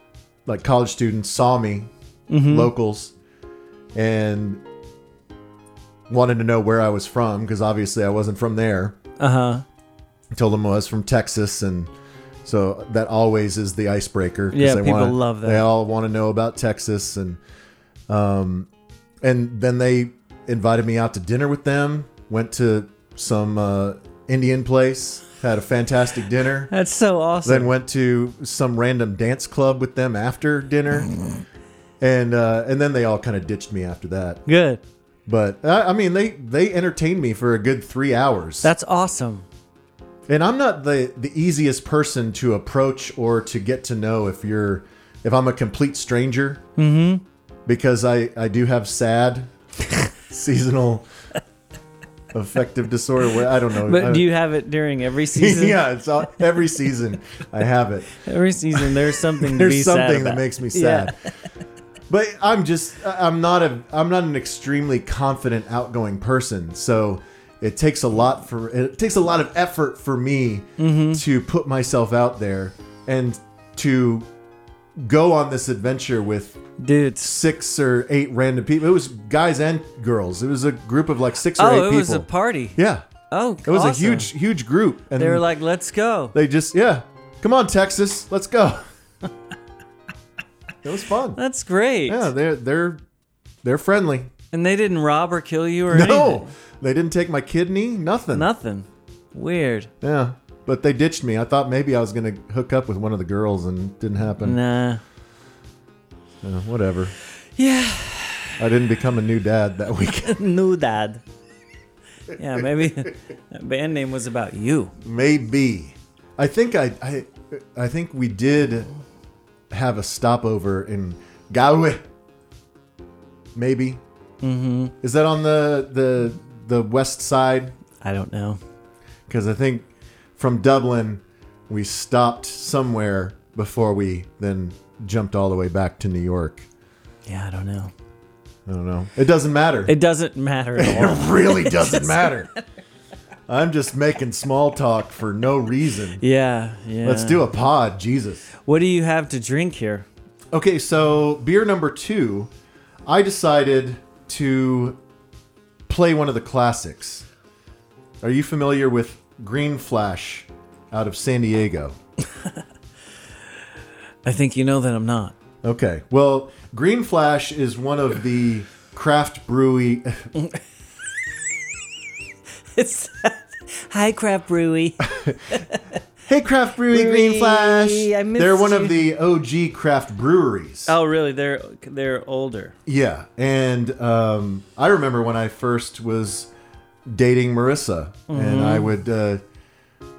like college students, saw me, Mm-hmm. locals, and wanted to know where I was from because obviously I wasn't from there. Uh huh. I told them I was from Texas, and so that always is the icebreaker. Yeah, they people wanna- love that. They all want to know about Texas, and um, and then they invited me out to dinner with them. Went to some uh, Indian place, had a fantastic dinner. That's so awesome. then went to some random dance club with them after dinner, and uh, and then they all kind of ditched me after that. Good. But I, I mean, they they entertained me for a good three hours. That's awesome. And I'm not the the easiest person to approach or to get to know if you're if I'm a complete stranger. Mm-hmm. Because I I do have sad seasonal affective disorder. Where I don't know. But do you have it during every season? yeah, it's all, every season I have it. Every season, there's something. to There's something that makes me Yeah. sad. But I'm just I'm not a I'm not an extremely confident outgoing person. So it takes a lot for it takes a lot of effort for me Mm-hmm. to put myself out there and to go on this adventure with Dude. six or eight random people. It was guys and girls. It was a group of like six or oh, eight Oh, it people. was a party. yeah. Oh, It was a awesome. huge huge group and They were like, "Let's go." they just yeah. Come on Texas, let's go. it was fun. That's great. Yeah, they're they're they're friendly. And they didn't rob or kill you or No, anything. they didn't take my kidney. Nothing. Nothing. Weird. Yeah, but they ditched me. I thought maybe I was gonna hook up with one of the girls, and it didn't happen. Nah. Yeah, whatever. Yeah. I didn't become a new dad that weekend. New dad. Yeah, maybe that band name was about you. maybe. I think I I I think we did have a stopover in Galway. Maybe. Mm-hmm. Is that on the the the west side? I don't know. because I think from Dublin we stopped somewhere before we then jumped all the way back to New York. Yeah, I don't know. I don't know. It doesn't matter. It doesn't matter at all. It really doesn't matter. I'm just making small talk for no reason. yeah, yeah. Let's do a pod, Jesus. What do you have to drink here? Okay, so beer number two, I decided to play one of the classics. Are you familiar with Green Flash out of San Diego? I think you know that I'm not. Okay. Well, Green Flash is one of the craft brewery. It's Hi Craft Brewery. hey, craft brewery, Brewery, Green Flash. I missed They're one you. of the OG craft breweries. oh, really? They're they're older. Yeah, and um, I remember when I first was dating Marissa, and I Mm-hmm. would uh,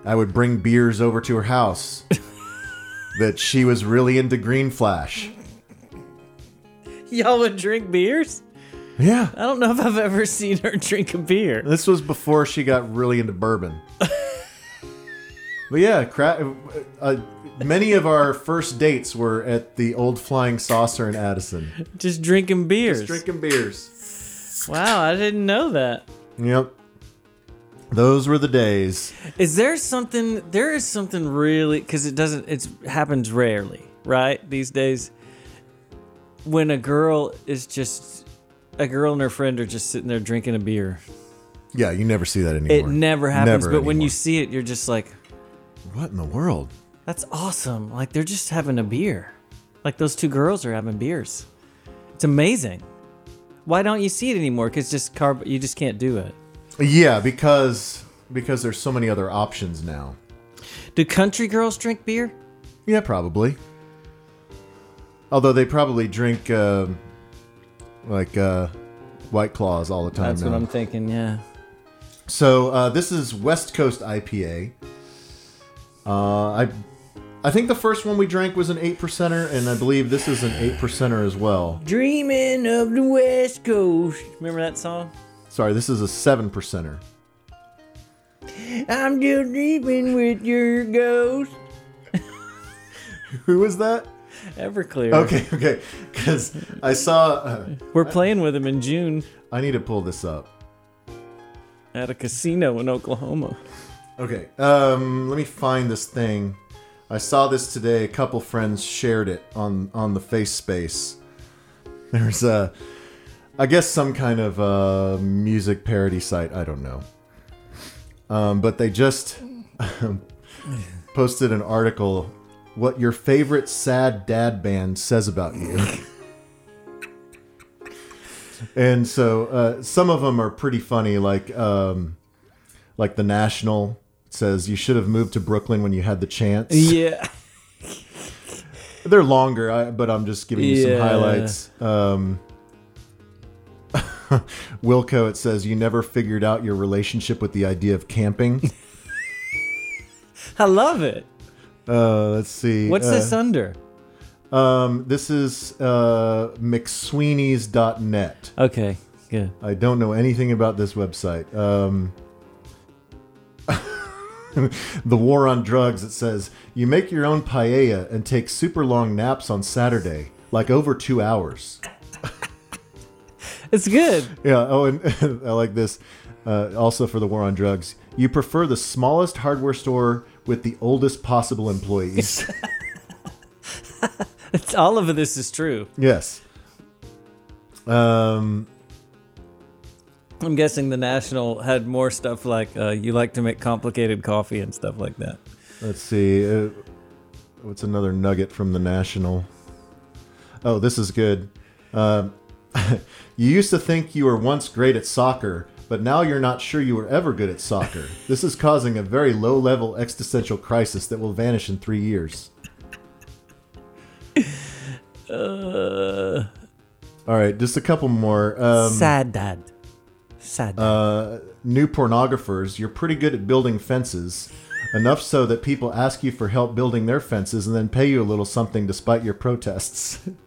I would bring beers over to her house. that she was really into Green Flash. Y'all would drink beers? Yeah. I don't know if I've ever seen her drink a beer. This was before she got really into bourbon. but yeah, cra- uh, many of our first dates were at the Old Flying Saucer in Addison. Just drinking beers. Just drinking beers. Wow, I didn't know that. Yep. Those were the days. Is there something? There is something really because it doesn't. It happens rarely, right? These days, when a girl is just a girl and her friend are just sitting there drinking a beer. Yeah, you never see that anymore. It never happens. Never but when you see it, you're just like, What in the world? "That's awesome!" Like they're just having a beer. Like those two girls are having beers. It's amazing. Why don't you see it anymore? Because just carb, you just can't do it. Yeah, because because there's so many other options now. Do country girls drink beer? Yeah, probably. Although they probably drink um like uh, White Claws all the time That's now. what I'm thinking. Yeah. So uh, this is West Coast IPA. Uh, I I think the first one we drank was an eight percenter, and I believe this is an eight percenter as well. Dreaming of the West Coast. Remember that song? Sorry, this is a seven percenter. I'm just dreaming with your ghost. Who was that? Everclear. Okay, okay, because I saw. Uh, We're playing with him in June I need to pull this up. at a casino in Oklahoma. Okay, um, let me find this thing. I saw this today. A couple friends shared it on on the face space. There's a, I guess some kind of uh, music parody site. I don't know. Um, but they just posted an article. What your favorite sad dad band says about you. and so uh, some of them are pretty funny. Like um, like the National says, you should have moved to Brooklyn when you had the chance. Yeah. They're longer, I, but I'm just giving you some Yeah. highlights. Um, Wilco, it says you never figured out your relationship with the idea of camping. I love it. Uh, let's see. What's uh, this under? Um, this is uh, McSweeney's.net. Okay, good. I don't know anything about this website. Um, the war on drugs. It says you make your own paella and take super long naps on Saturday, like over two hours. It's good. Yeah. Oh, and I like this. Uh, also for the war on drugs, you prefer the smallest hardware store with the oldest possible employees. It's, all of this is true. yes. Um. I'm guessing the National had more stuff like uh, you like to make complicated coffee and stuff like that. Let's see. Uh, what's another nugget from the National? Oh, this is good. Um, you used to think you were once great at soccer, but now you're not sure you were ever good at soccer. This is causing a very low level existential crisis that will vanish in three years. Uh, All right, just a couple more. Um, sad dad. Sad dad. uh, new pornographers, you're pretty good at building fences. Enough so that people ask you for help building their fences and then pay you a little something despite your protests.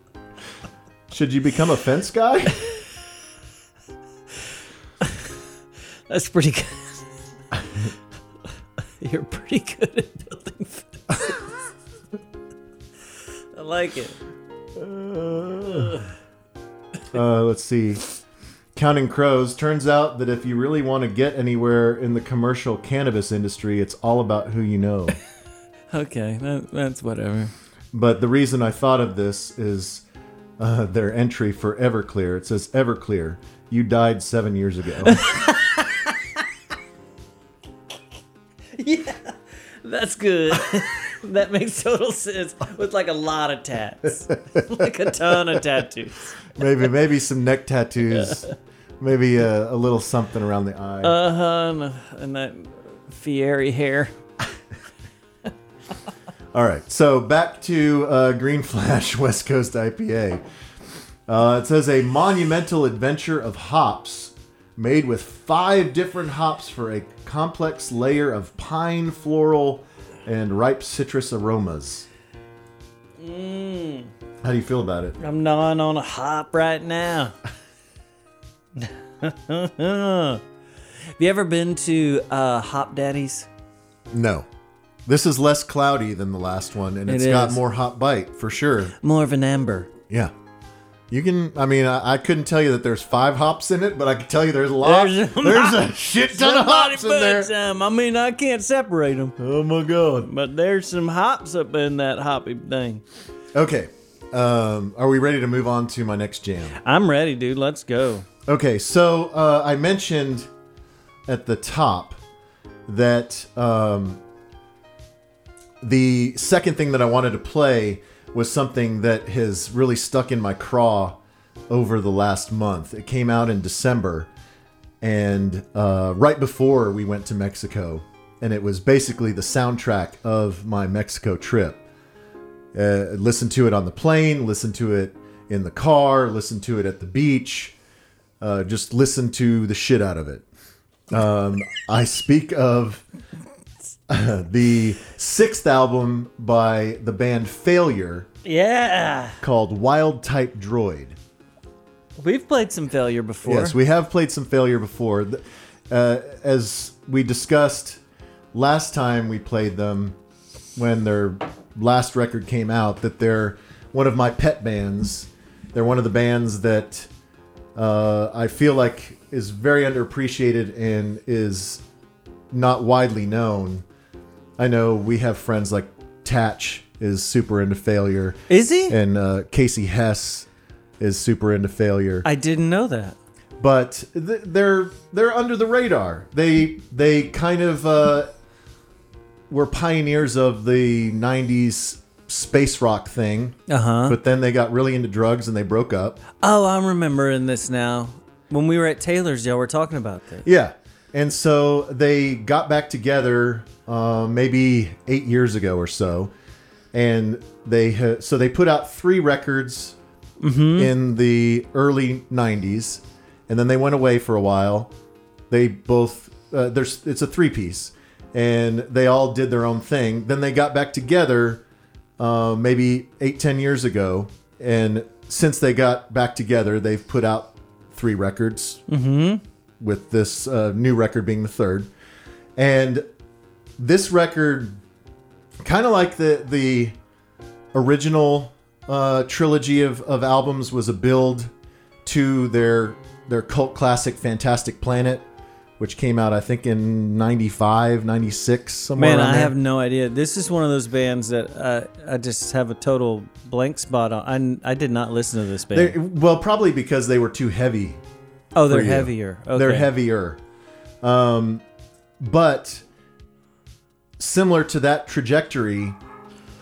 Should you become a fence guy? That's pretty good. You're pretty good at building fences. I like it. Uh, let's see. Counting crows. Turns out that if you really want to get anywhere in the commercial cannabis industry, it's all about who you know. Okay, that, that's whatever. But the reason I thought of this is uh, their entry for Everclear. It says, Everclear, you died seven years ago. Yeah, that's good. that makes total sense with like a lot of tats, like a ton of tattoos. maybe maybe some neck tattoos. Maybe a, a little something around the eye. Uh huh, and, and that fiery hair. All right, so back to uh, Green Flash West Coast IPA. Uh, it says a monumental adventure of hops made with five different hops for a complex layer of pine, floral, and ripe citrus aromas. How do you feel about it? I'm gnawing on a hop right now. Have you ever been to uh, Hopdoddy's? No. This is less cloudy than the last one, and It it's got more hop bite for sure. More of an amber. Yeah. You can, I mean, I, I couldn't tell you that there's five hops in it, but I can tell you there's a lot. There's There's, a- a shit ton of hops in there. some. I mean, I can't separate them, Oh my god. but there's some hops up in that hoppy thing. Okay. Um, are we ready to move on to my next jam? I'm ready, dude. Let's go. Okay, so uh, I mentioned at the top that um, the second thing that I wanted to play was something that has really stuck in my craw over the last month. It came out in December, and uh, right before we went to Mexico, and it was basically the soundtrack of my Mexico trip. Uh, listen to it on the plane, listen to it in the car, listen to it at the beach uh, just listen to the shit out of it. Um, I speak of the sixth album by the band Failure Yeah. called Wild Type Droid. We've played some failure before. Yes, we have played some Failure before. Uh, as we discussed last time we played them, when their last record came out, that they're one of my pet bands. They're one of the bands that uh, I feel like is very underappreciated and is not widely known. I know we have friends like Tatch is super into failure, Is he? and uh, Casey Hess is super into failure. I didn't know that. but th- they're they're under the radar. They they kind of uh, were pioneers of the '90s space rock thing, Uh huh. but then they got really into drugs and they broke up. Oh, I'm remembering this now. When we were at Taylor's, y'all were talking about this. Yeah, and so they got back together uh, maybe eight years ago or so, and they ha- so they put out three records in the early '90s, and then they went away for a while. They both uh, there's it's a three piece, and they all did their own thing. Then they got back together uh, maybe eight ten years ago, and since they got back together, they've put out three records with this uh, new record being the third. And this record, kind of like the the original uh, trilogy of, of albums, was a build to their their cult classic "Fantastic Planet," which came out I think in 95, 96, somewhere. Man, I there. have no idea. This is one of those bands that uh, I just have a total blank spot on. I, I did not listen to this band. They- well, probably because they were too heavy oh, they're heavier. Okay. They're heavier. Um, but similar to that trajectory,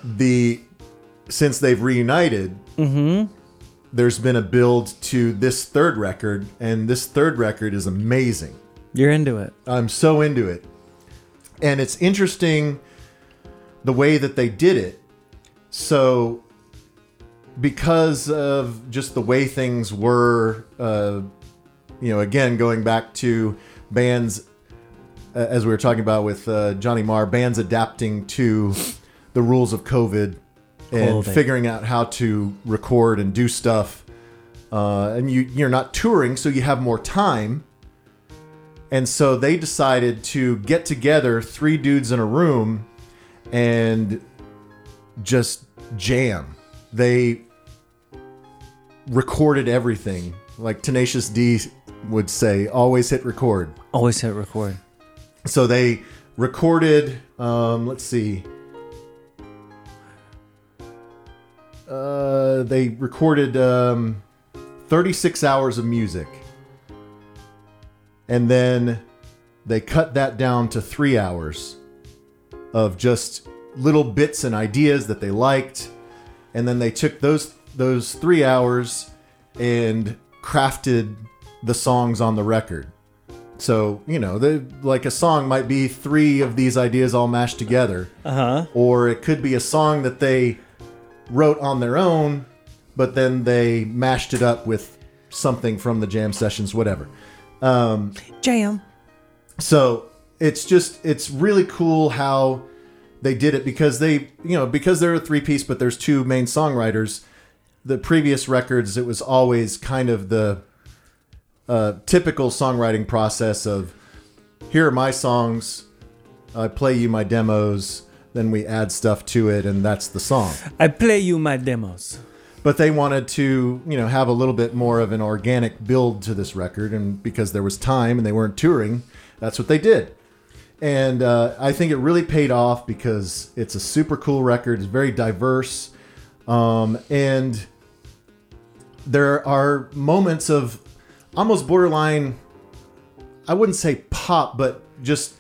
the since they've reunited, there's been a build to this third record, and this third record is amazing. You're into it. I'm so into it. And it's interesting the way that they did it. So, because of just the way things were, uh, you know, again, going back to bands, as we were talking about with uh, Johnny Marr, bands adapting to the rules of COVID and figuring out how to record and do stuff. Uh, and you, you're not touring, so you have more time. And so they decided to get together, three dudes in a room, and just jam. They recorded everything. Like Tenacious D would say, always hit record. Always hit record. So they recorded, um, let's see. Uh, they recorded um, 36 hours of music. And then they cut that down to three hours of just little bits and ideas that they liked. And then they took those those three hours and crafted the songs on the record. So, you know, the, like a song might be three of these ideas all mashed together. Uh huh. Or it could be a song that they wrote on their own, but then they mashed it up with something from the jam sessions, whatever. Jam. So it's just, it's really cool how they did it because they, you know, because they're a three piece, but there's two main songwriters. The previous records, it was always kind of the uh, typical songwriting process of here are my songs, I play you my demos, then we add stuff to it, and that's the song. I play you my demos. But they wanted to, you know, have a little bit more of an organic build to this record, and because there was time and they weren't touring, that's what they did. And uh, I think it really paid off because it's a super cool record. It's very diverse, um, and there are moments of almost borderline. I wouldn't say pop, but just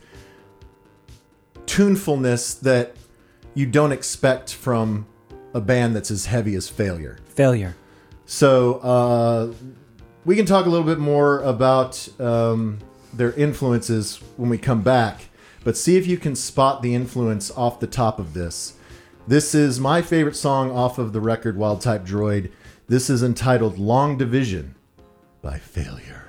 tunefulness that you don't expect from a band that's as heavy as Failure. Failure. So uh, we can talk a little bit more about um, their influences when we come back, but see if you can spot the influence off the top of this. This is my favorite song off of the record Wild Type Droid. This is entitled Long Division by Failure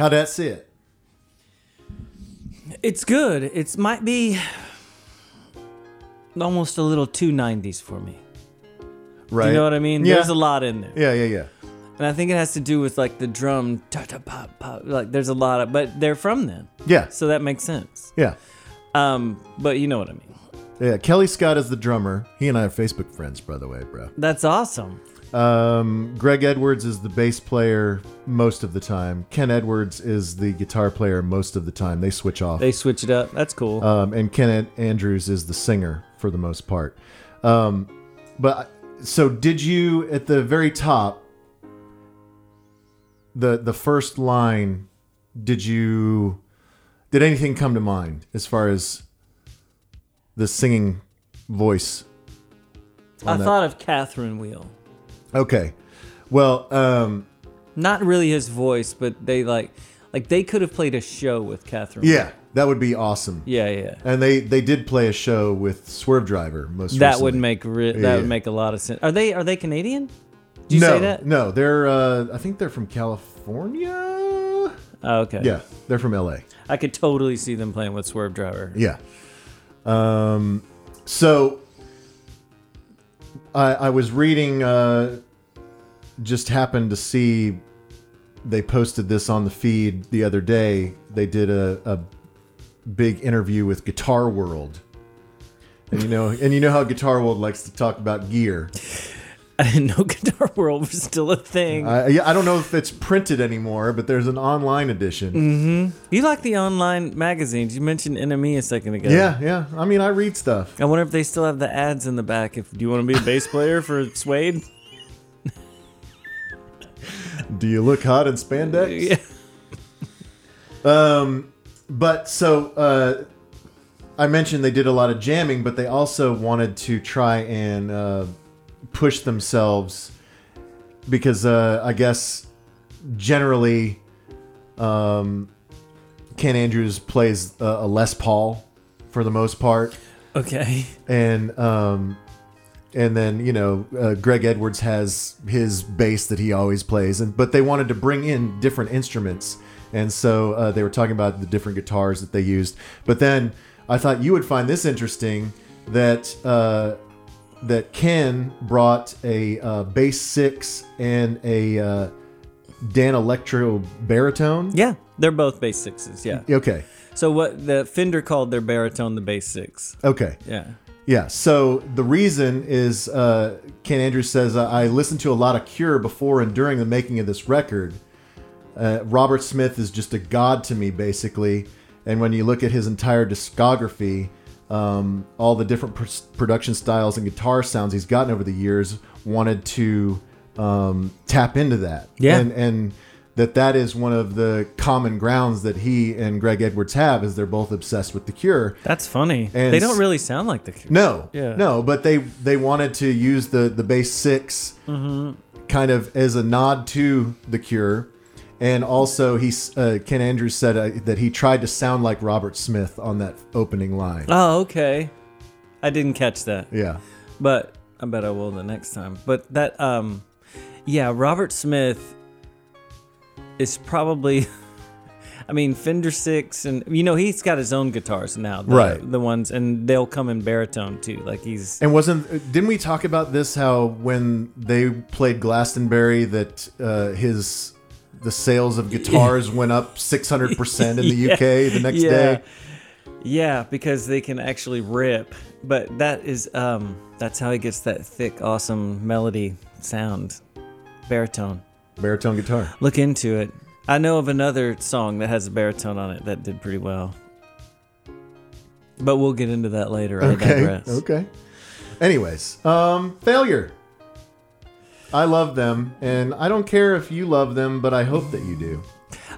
How'd that sit? It's good. It might be almost a little too 90s for me. Right. You know what I mean? Yeah. There's a lot in there. Yeah, yeah, yeah. And I think it has to do with like the drum, ta ta pop pop. Like there's a lot of, but they're from them, Yeah. so that makes sense. Yeah. Um, but you know what I mean. Yeah. Kellii Scott is the drummer. He and I are Facebook friends, by the way, bro. That's awesome. Um, Greg Edwards is the bass player most of the time. Ken Edwards is the guitar player most of the time. They switch off. They switch it up. That's cool. um, and Ken Andrews is the singer for the most part. Um, but so did you at the very top, the the first line? Did you did anything come to mind as far as the singing voice? I that? thought of Catherine Wheel. Okay, well, um, Not really his voice, but they like, like they could have played a show with Catherine. yeah, that would be awesome. Yeah, yeah. And they they did play a show with Swervedriver most. That would recently. make re- that Yeah. would make a lot of sense. Are they are they Canadian? Do you no, say that? No, they're. Uh, I think they're from California. Oh, okay. Yeah, they're from LA. I could totally see them playing with Swervedriver. Yeah. Um, so I, I was reading. Uh, just happened to see they posted this on the feed the other day. They did a, a big interview with Guitar World. And you know, and you know how Guitar World likes to talk about gear. I didn't know Guitar World was still a thing. I, yeah, I don't know if it's printed anymore, but there's an online edition. you like the online magazines? You mentioned NME a second ago. Yeah, yeah. I mean, I read stuff. I wonder if they still have the ads in the back. If do you want to be a bass player for Suede? Do you look hot in spandex? Yeah. Um, but so uh, I mentioned they did a lot of jamming, but they also wanted to try and uh, push themselves because uh, I guess generally um, Ken Andrews plays a, a Les Paul for the most part, Okay. and um, and then you know uh, Greg Edwards has his bass that he always plays, and but they wanted to bring in different instruments, and so uh, they were talking about the different guitars that they used. But then I thought you would find this interesting that uh, that Ken brought a uh, bass six and a uh, Danelectro baritone. Yeah, they're both bass sixes. Yeah. Okay. So what the Fender called their baritone the bass six. Okay. Yeah. Yeah. So the reason is uh, Ken Andrews says I listened to a lot of Cure before and during the making of this record. Uh, Robert Smith is just a god to me, basically. And when you look at his entire discography, um, all the different pr- production styles and guitar sounds he's gotten over the years, wanted to um, tap into that. Yeah. And and that that is one of the common grounds that he and Greg Edwards have is they're both obsessed with the Cure. That's funny. And they don't really sound like the Cure. No, Yeah. no, but they they wanted to use the the bass 6 kind of as a nod to the Cure, and also he's uh, Ken Andrews said uh, that he tried to sound like Robert Smith on that opening line. Oh, okay. I didn't catch that. Yeah, but I bet I will the next time. But that, um, yeah, Robert Smith is probably. I mean, Fender Six, and you know he's got his own guitars now, the, Right. The ones, and they'll come in baritone too. Like he's and wasn't didn't we talk about this? How when they played Glastonbury, that uh, his the sales of guitars went up six hundred percent in the Yeah. UK the next yeah. day. Yeah, because they can actually rip. But that is, um, that's how he gets that thick, awesome melody sound, baritone. Baritone guitar. Look into it. I know of another song that has a baritone on it that did pretty well. But we'll get into that later. Okay. digress. Okay. Anyways, um, failure. I love them, and I don't care if you love them, but I hope that you do.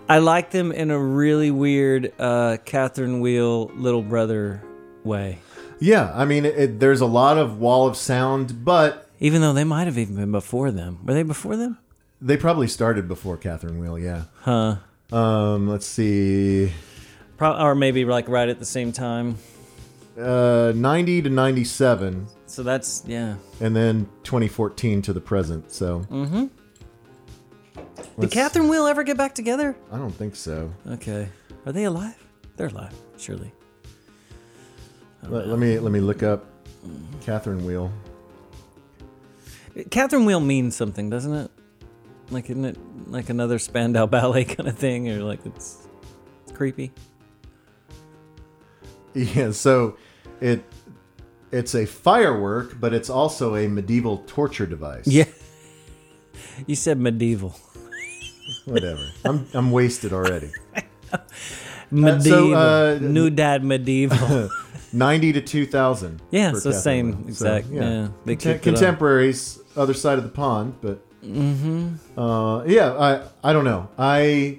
I like them in a really weird uh, Catherine Wheel little brother way. Yeah, I mean, it, there's a lot of wall of sound, but Even though they might have even been before them. Were they before them? they probably started before Catherine Wheel. Yeah. Huh. Um, let's see, Pro- or maybe like right at the same time. uh, 90 to 97, So that's, yeah. and then 2014 to the present. So. Mm-hmm. Did Catherine Wheel ever get back together? I don't think so. Okay. Are they alive? They're alive, surely. Let, let me let me look up Catherine Wheel. Catherine Wheel means something, doesn't it? Like, isn't it like another Spandau Ballet kind of thing, or like it's, it's creepy? Yeah, so it it's a firework, but it's also a medieval torture device. Yeah. You said medieval. Whatever. I'm I'm wasted already. Medieval. uh, New dad medieval. 90 to 2000. Yeah, so Catherine same exact, yeah, Contem- kicked it up. contemporaries, other side of the pond, but mm-hmm. uh, yeah, I I don't know. I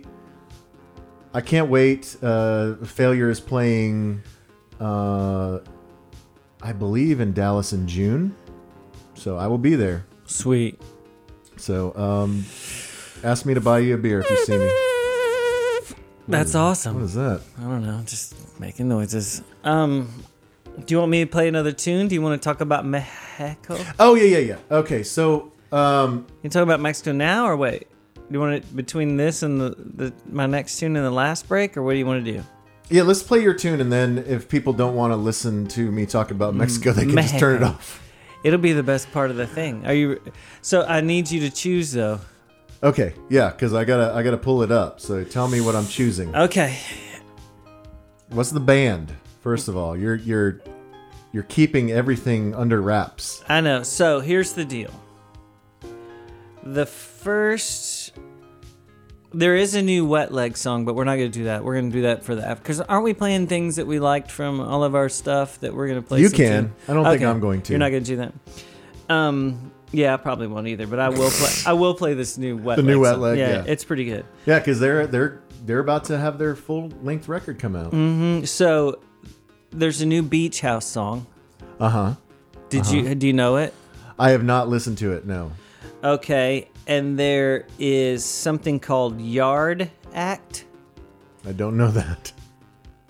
I can't wait. Uh, Failure is playing, uh, I believe, in Dallas in June, so I will be there. Sweet. So um, ask me to buy you a beer if you see me. That's awesome. What is that? I don't know, just making noises. Um, do you want me to play another tune? Do you want to talk about Mexico? Oh yeah, yeah, yeah. Okay, so um, can talk about Mexico now, or wait? Do you want it between this and the, the my next tune and the last break, or what do you want to do? Yeah, let's play your tune, and then if people don't want to listen to me talk about mm, Mexico, they can just turn it off. It'll be the best part of the thing. Are you? So I need you to choose though. Okay, yeah, because I gotta I gotta pull it up. So tell me what I'm choosing. Okay. What's the band? First of all, you're you're you're keeping everything under wraps. I know. So here's the deal. The first, there is a new wet leg song, but we're not going to do that. We're going to do that for the after. Because aren't we playing things that we liked from all of our stuff that we're going to play? You can. too? I don't think I'm going to. You're not going to do that. Um. Yeah, I probably won't either. But I will play. I will play this new wet. The new Wet song. Leg, Yeah, yeah. it's pretty good. Yeah, because they're they're they're about to have their full length record come out. Mm, So there's a new Beach House song. Uh huh. Did you do you know it? I have not listened to it. No. Okay, and there is something called Yard Act, I don't know that.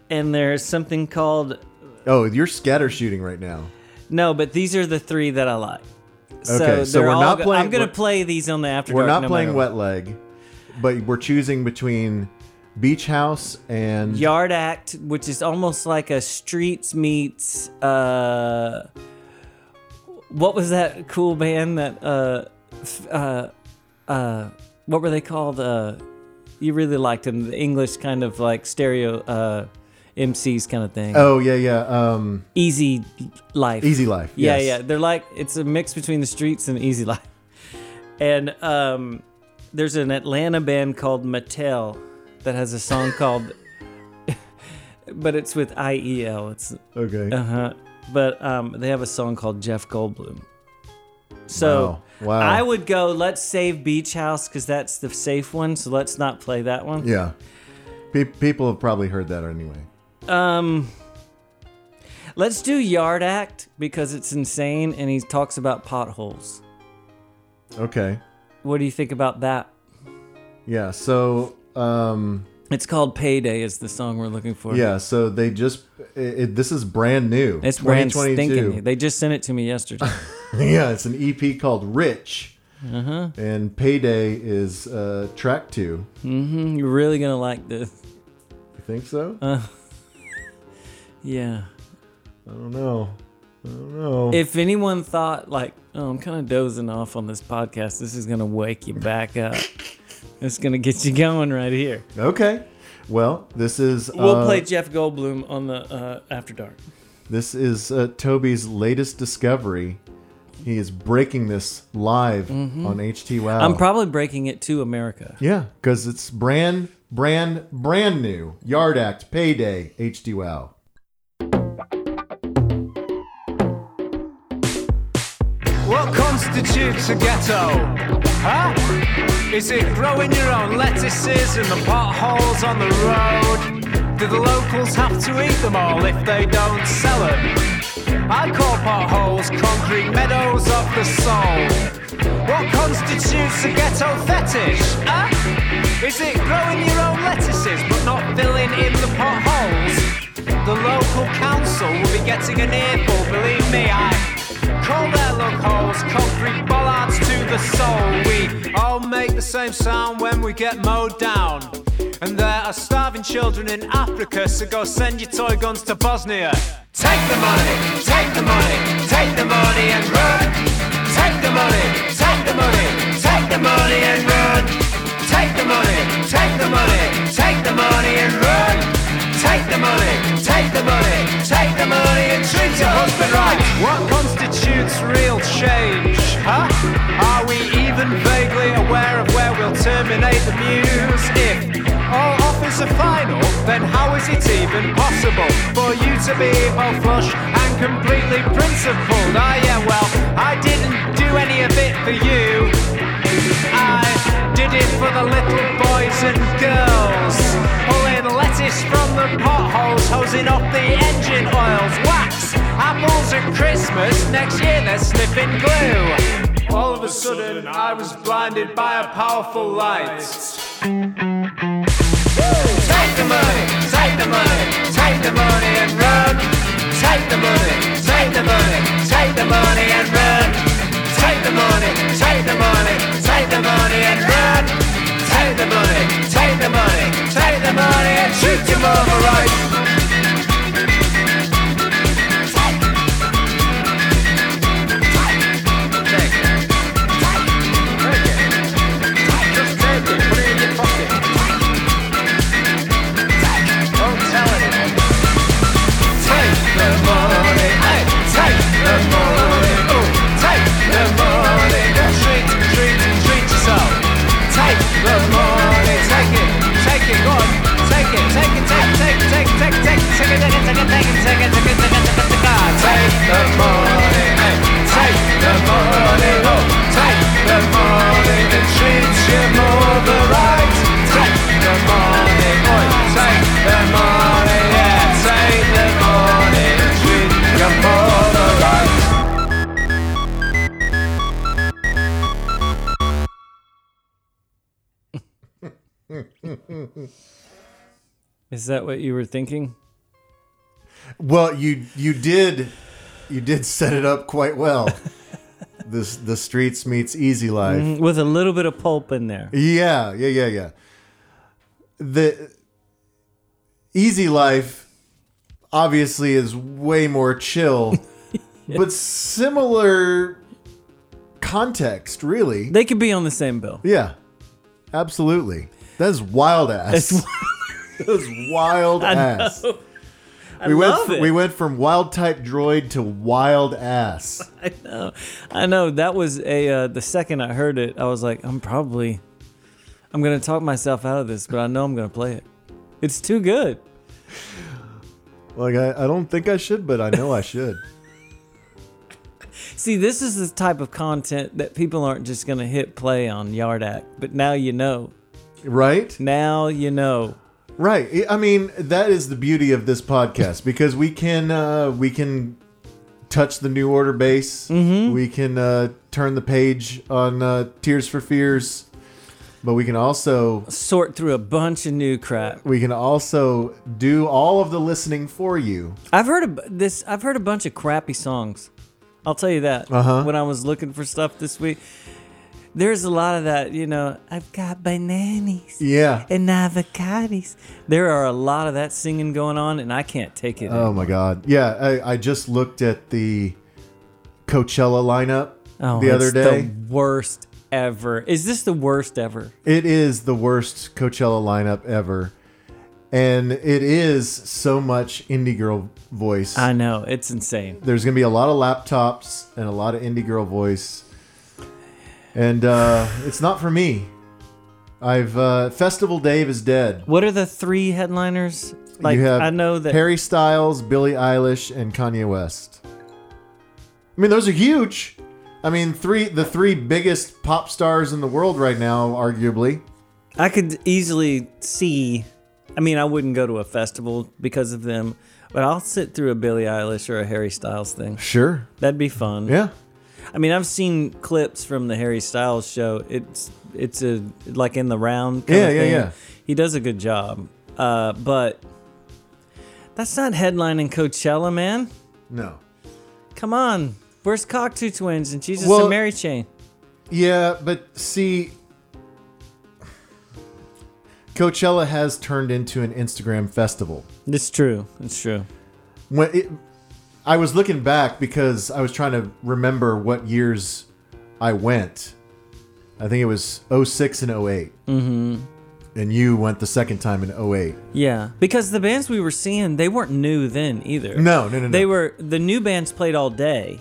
and there's something called Oh, you're scatter shooting right now. no, but these are the three that I like. Okay, so they're we're not go- playing- I'm gonna play these on the after. We're not no playing Wet Leg, but we're choosing between Beach House and. Yard Act, which is almost like a streets meets. Uh, what was that cool band that? Uh, uh, uh, what were they called? Uh, you really liked them. The English kind of like stereo uh, MCs kind of thing. Oh yeah, yeah. Um, Easy Life. Easy Life. Yeah, yes. yeah. They're like it's a mix between the streets and Easy Life. And um, there's an Atlanta band called Mattiel that has a song called, but it's with I E L. It's Okay. uh huh. But um, they have a song called Jeff Goldblum. So Wow. Wow. I would go. Let's save Beach House because that's the safe one. So let's not play that one. yeah. Pe- people have probably heard that anyway. Um, let's do Yard Act because it's insane and he talks about potholes. Okay. What do you think about that? Yeah. So. Um, It's called Payday. Is the song we're looking for? yeah. So they just. It, it- this is brand new. it's brand 2022. stinking. They just sent it to me yesterday. yeah. It's an EP called Rich. uh-huh. And Payday is uh, track two. hmm You're really gonna like this. You think so? Uh, yeah. I don't know. I don't know. If anyone thought like, oh, I'm kind of dozing off on this podcast, this is gonna wake you back up. it's gonna get you going right here. okay. Well, this is. We'll uh, play Jeff Goldblum on the uh, After Dark. This is uh, Toby's latest discovery. He is breaking this live on HT Wow. Mm-hmm. I'm probably breaking it to America. yeah, because it's brand, brand, brand new. Yard Act, Payday, HT Wow. What constitutes a ghetto? Huh? Is it growing your own lettuces and the potholes on the road? Do the locals have to eat them all if they don't sell them? I call potholes concrete meadows of the soul. What constitutes a ghetto fetish? Huh? Is it growing your own lettuces but not filling in the potholes? The local council will be getting an earful, believe me, I call their look holes nails, concrete bollards to the soul. We all make the same sound when we get mowed down. And there are starving children in Africa, so go send your toy guns to Bosnia. Take the money, take the money, take the money and run. Take the money, take the money, take the money and run. Take the money, take the money, take the money and run. Take the money, take the money, take the money and treat your husband right. What constitutes real change, huh? Are we even vaguely aware of where we'll terminate the muse? If all offers are final, then how is it even possible for you to be all flush and completely principled? Ah, yeah, well, I didn't do any of it for you. I did it for the little boys and girls. Pulling lettuce from the potholes, hosing off the engine oils. Wax, apples at Christmas, next year they're sniffing glue. All of a sudden, I was blinded by a powerful light. The money and run. Take the money, take the money, take the money and run. Take the money, take the money, take the money and shoot your mother right. Take the money, Is that what you were thinking? Well, you you did you did set it up quite well. this the streets meets easy life. Mm, With a little bit of pulp in there. Yeah, yeah, yeah, yeah. The easy life obviously is way more chill, but similar context, really. They could be on the same bill. Yeah, absolutely. That is wild ass. that is wild ass. I we went it. we went from wild type droid to wild ass. I know. I know. That was a. Uh, the second I heard it, I was like, I'm probably. I'm gonna talk myself out of this, but I know I'm gonna play it. It's too good. Like I, I don't think I should, but I know I should. See, this is the type of content that people aren't just gonna hit play on Yard Act, but now you know. Right? Now you know. Right. I mean, that is the beauty of this podcast because we can uh, we can touch the new order base. Mm-hmm. We can uh, turn the page on uh, Tears for Fears, but we can also Sort through a bunch of new crap. we can also do all of the listening for you. I've heard a, this. I've heard a bunch of crappy songs. I'll tell you that. Uh-huh. When I was looking for stuff this week, there's a lot of that. You know, I've got bananas Yeah. and avocados. There are a lot of that singing going on, and I can't take it. Oh my God. Yeah. I, I just looked at the Coachella lineup Oh, the other day. The worst ever. Is this the worst ever? It is the worst Coachella lineup ever. And it is so much indie girl voice. I know it's insane. There's going to be a lot of laptops and a lot of indie girl voice. And uh, it's not for me. I've uh, Festival Dave is dead. What are the three headliners? Like you have I know that Harry Styles, Billie Eilish, and Kanye West. I mean, those are huge. I mean, three the three biggest pop stars in the world right now, arguably. I could easily see. I mean, I wouldn't go to a festival because of them, but I'll sit through a Billie Eilish or a Harry Styles thing. Sure. That'd be fun. Yeah. I mean, I've seen clips from the Harry Styles show. It's it's a like in the round. Kind Yeah, of yeah, thing. yeah. He does a good job, uh, but that's not headlining Coachella, man. No. Come on, Where's Cocteau Twins and Jesus Well- and Mary Chain? Yeah, but see, Coachella has turned into an Instagram festival. It's true. It's true. When it, I was looking back because I was trying to remember what years I went. I think it was 06 and 8 Mm-hmm. And you went the second time in 08. Yeah, because the bands we were seeing, they weren't new then either. No, no, no, no. They were the new bands played all day,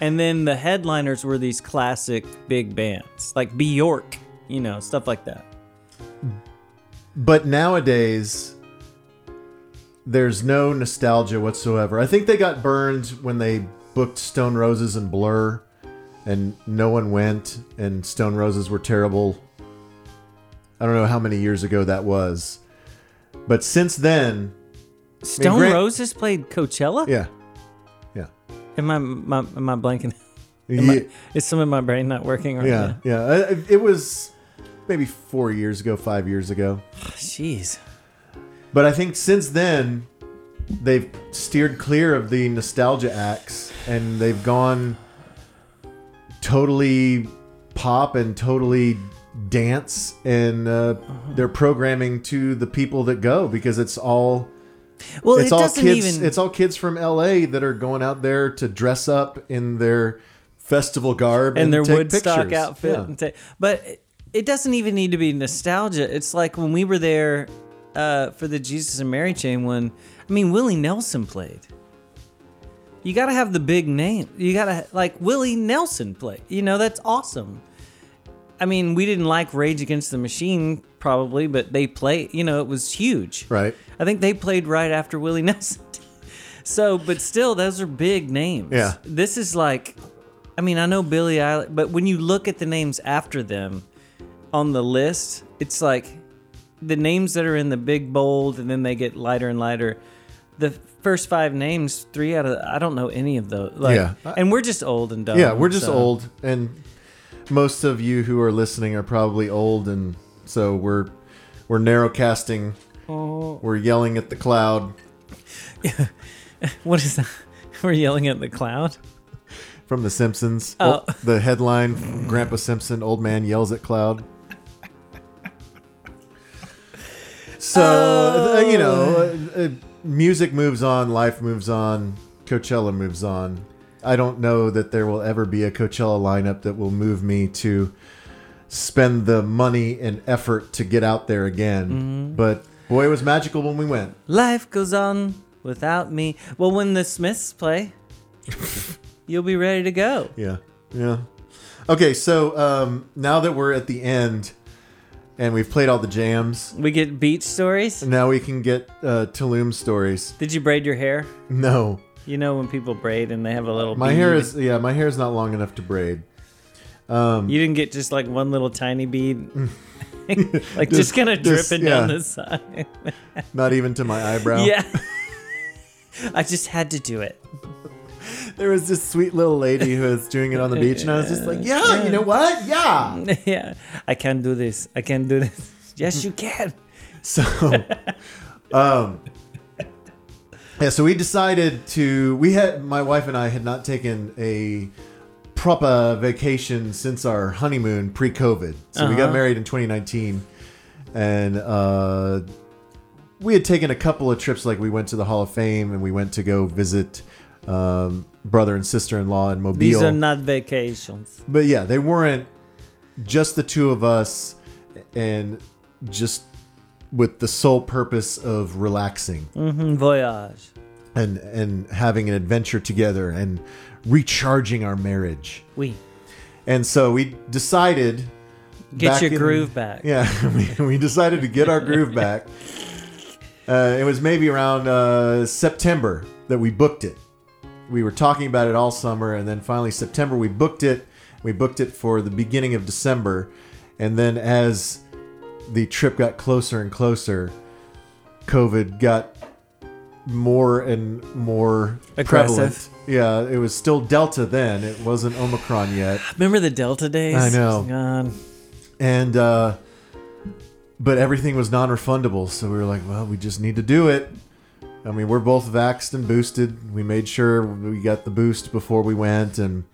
and then the headliners were these classic big bands like Bjork, you know, stuff like that. But nowadays, there's no nostalgia whatsoever. I think they got burned when they booked Stone Roses and Blur, and no one went, and Stone Roses were terrible. I don't know how many years ago that was. But since then, Stone Grant- Roses played Coachella. yeah. Yeah. Am I, my, am I blanking? Am I- is some of my brain not working right Yeah. now? yeah. Uh, It was maybe four years ago, five years ago. Jeez. But I think since then, they've steered clear of the nostalgia acts and they've gone totally pop and totally dance and uh, they're programming to the people that go because it's all Well, it's it all doesn't kids even. it's all kids from LA that are going out there to dress up in their festival garb and their take Woodstock pictures. outfit. Yeah. And ta- but it doesn't even need to be nostalgia. It's like when we were there uh, for the Jesus and Mary chain one. I mean, Willie Nelson played. You got to have the big name. You got to like Willie Nelson play. You know that's awesome. I mean, we didn't like Rage Against the Machine probably, but they play. You know, it was huge. Right. I think they played right after Willie Nelson. so, but still, those are big names. Yeah. This is like, I mean, I know Billie Eilish, but when you look at the names after them on the list, it's like the names that are in the big bold, and then they get lighter and lighter. The first five names, three out of I don't know any of those. Like, Yeah. and we're just old and dumb. Yeah, we're just so- old, and most of you who are listening are probably old, and so we're we're narrow casting. Oh. We're yelling at the cloud What is that? We're yelling at the cloud. from The Simpsons. Oh. The headline: Grandpa Simpson, old man yells at cloud. So uh, you know, uh, uh, music moves on, life moves on, Coachella moves on. I don't know that there will ever be a Coachella lineup that will move me to spend the money and effort to get out there again. But boy, it was magical when we went. Life goes on without me. Well, when the Smiths play, you'll be ready to go. Yeah, yeah. Okay, so um, now that we're at the end and we've played all the jams, We get beach stories. now we can get uh, Tulum stories. Did you braid your hair? No, You know when people braid and they have a little. my bead? hair is yeah, my hair is not long enough to braid. Um, You didn't get just like one little tiny bead, like just, Just- kind of dripping yeah. down the side. Not even to my eyebrow. yeah. I just had to do it. There was this sweet little lady who was doing it on the beach, and I was just like, yeah, you know what? Yeah. yeah. I can't do this. I can't do this. Yes, you can. So, um, yeah, so we decided to. We had my wife and I had not taken a proper vacation since our honeymoon pre-COVID. So we got Uh-huh. married in 2019, and uh, we had taken a couple of trips. Like we went to the Hall of Fame, and we went to go visit um, brother and sister-in-law in Mobile. These are not vacations. But yeah, they weren't just the two of us and just with the sole purpose of relaxing Mm, voyage. and and having an adventure together and recharging our marriage. We And so we decided get your in- groove back. Yeah, we, we decided to get our groove back. Uh, it was maybe around uh, September that we booked it. We were talking about it all summer, and then finally September we booked it. We booked it for the beginning of December, and then as the trip got closer and closer, COVID got more and more Aggressive. prevalent. Yeah, it was still Delta then. It wasn't Omicron yet. Remember the Delta days? I know. God. and uh but everything was non-refundable so we were like well we just need to do it I mean, we're both vaxxed and boosted. We made sure we got the boost before we went, and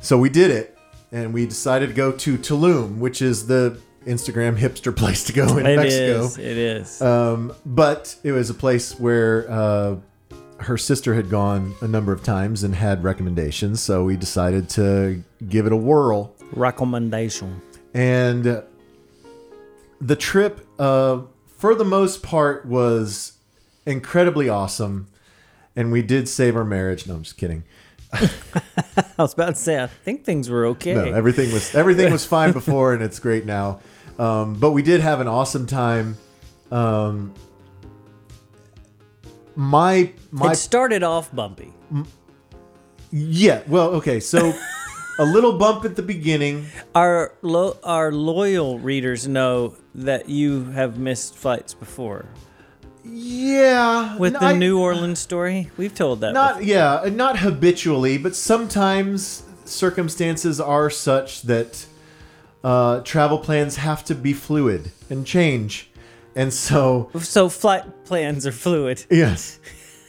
so we did it. And we decided to go to Tulum, which is the Instagram hipster place to go in It Mexico. is. It is. Um, but it was a place where uh, her sister had gone a number of times and had recommendations. So we decided to give it a whirl. Recommendation. And the trip, uh, for the most part, was incredibly awesome. And we did save our marriage. No, I'm just kidding. I was about to say, I think things were okay. No, everything was everything was fine before, and it's great now. Um, but we did have an awesome time. Um, my my it started off bumpy. yeah. Well, okay. So a little bump at the beginning. Our lo- our loyal readers know that you have missed flights before. Yeah. With no, the I- New Orleans story, we've told that. Not before. yeah, not habitually, but sometimes circumstances are such that uh, travel plans have to be fluid and change, and so So flight plans are fluid. Yes.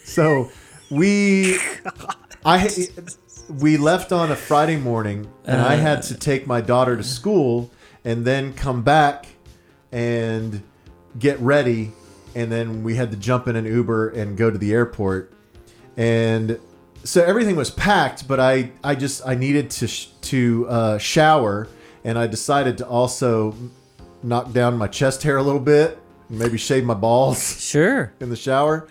So we, I, we left on a Friday morning, and I had to take my daughter to school, and then come back and get ready, and then we had to jump in an Uber and go to the airport, and so everything was packed, but I, I just I needed to sh- to uh, shower, and I decided to also knock down my chest hair a little bit, maybe shave my balls Sure. in the shower,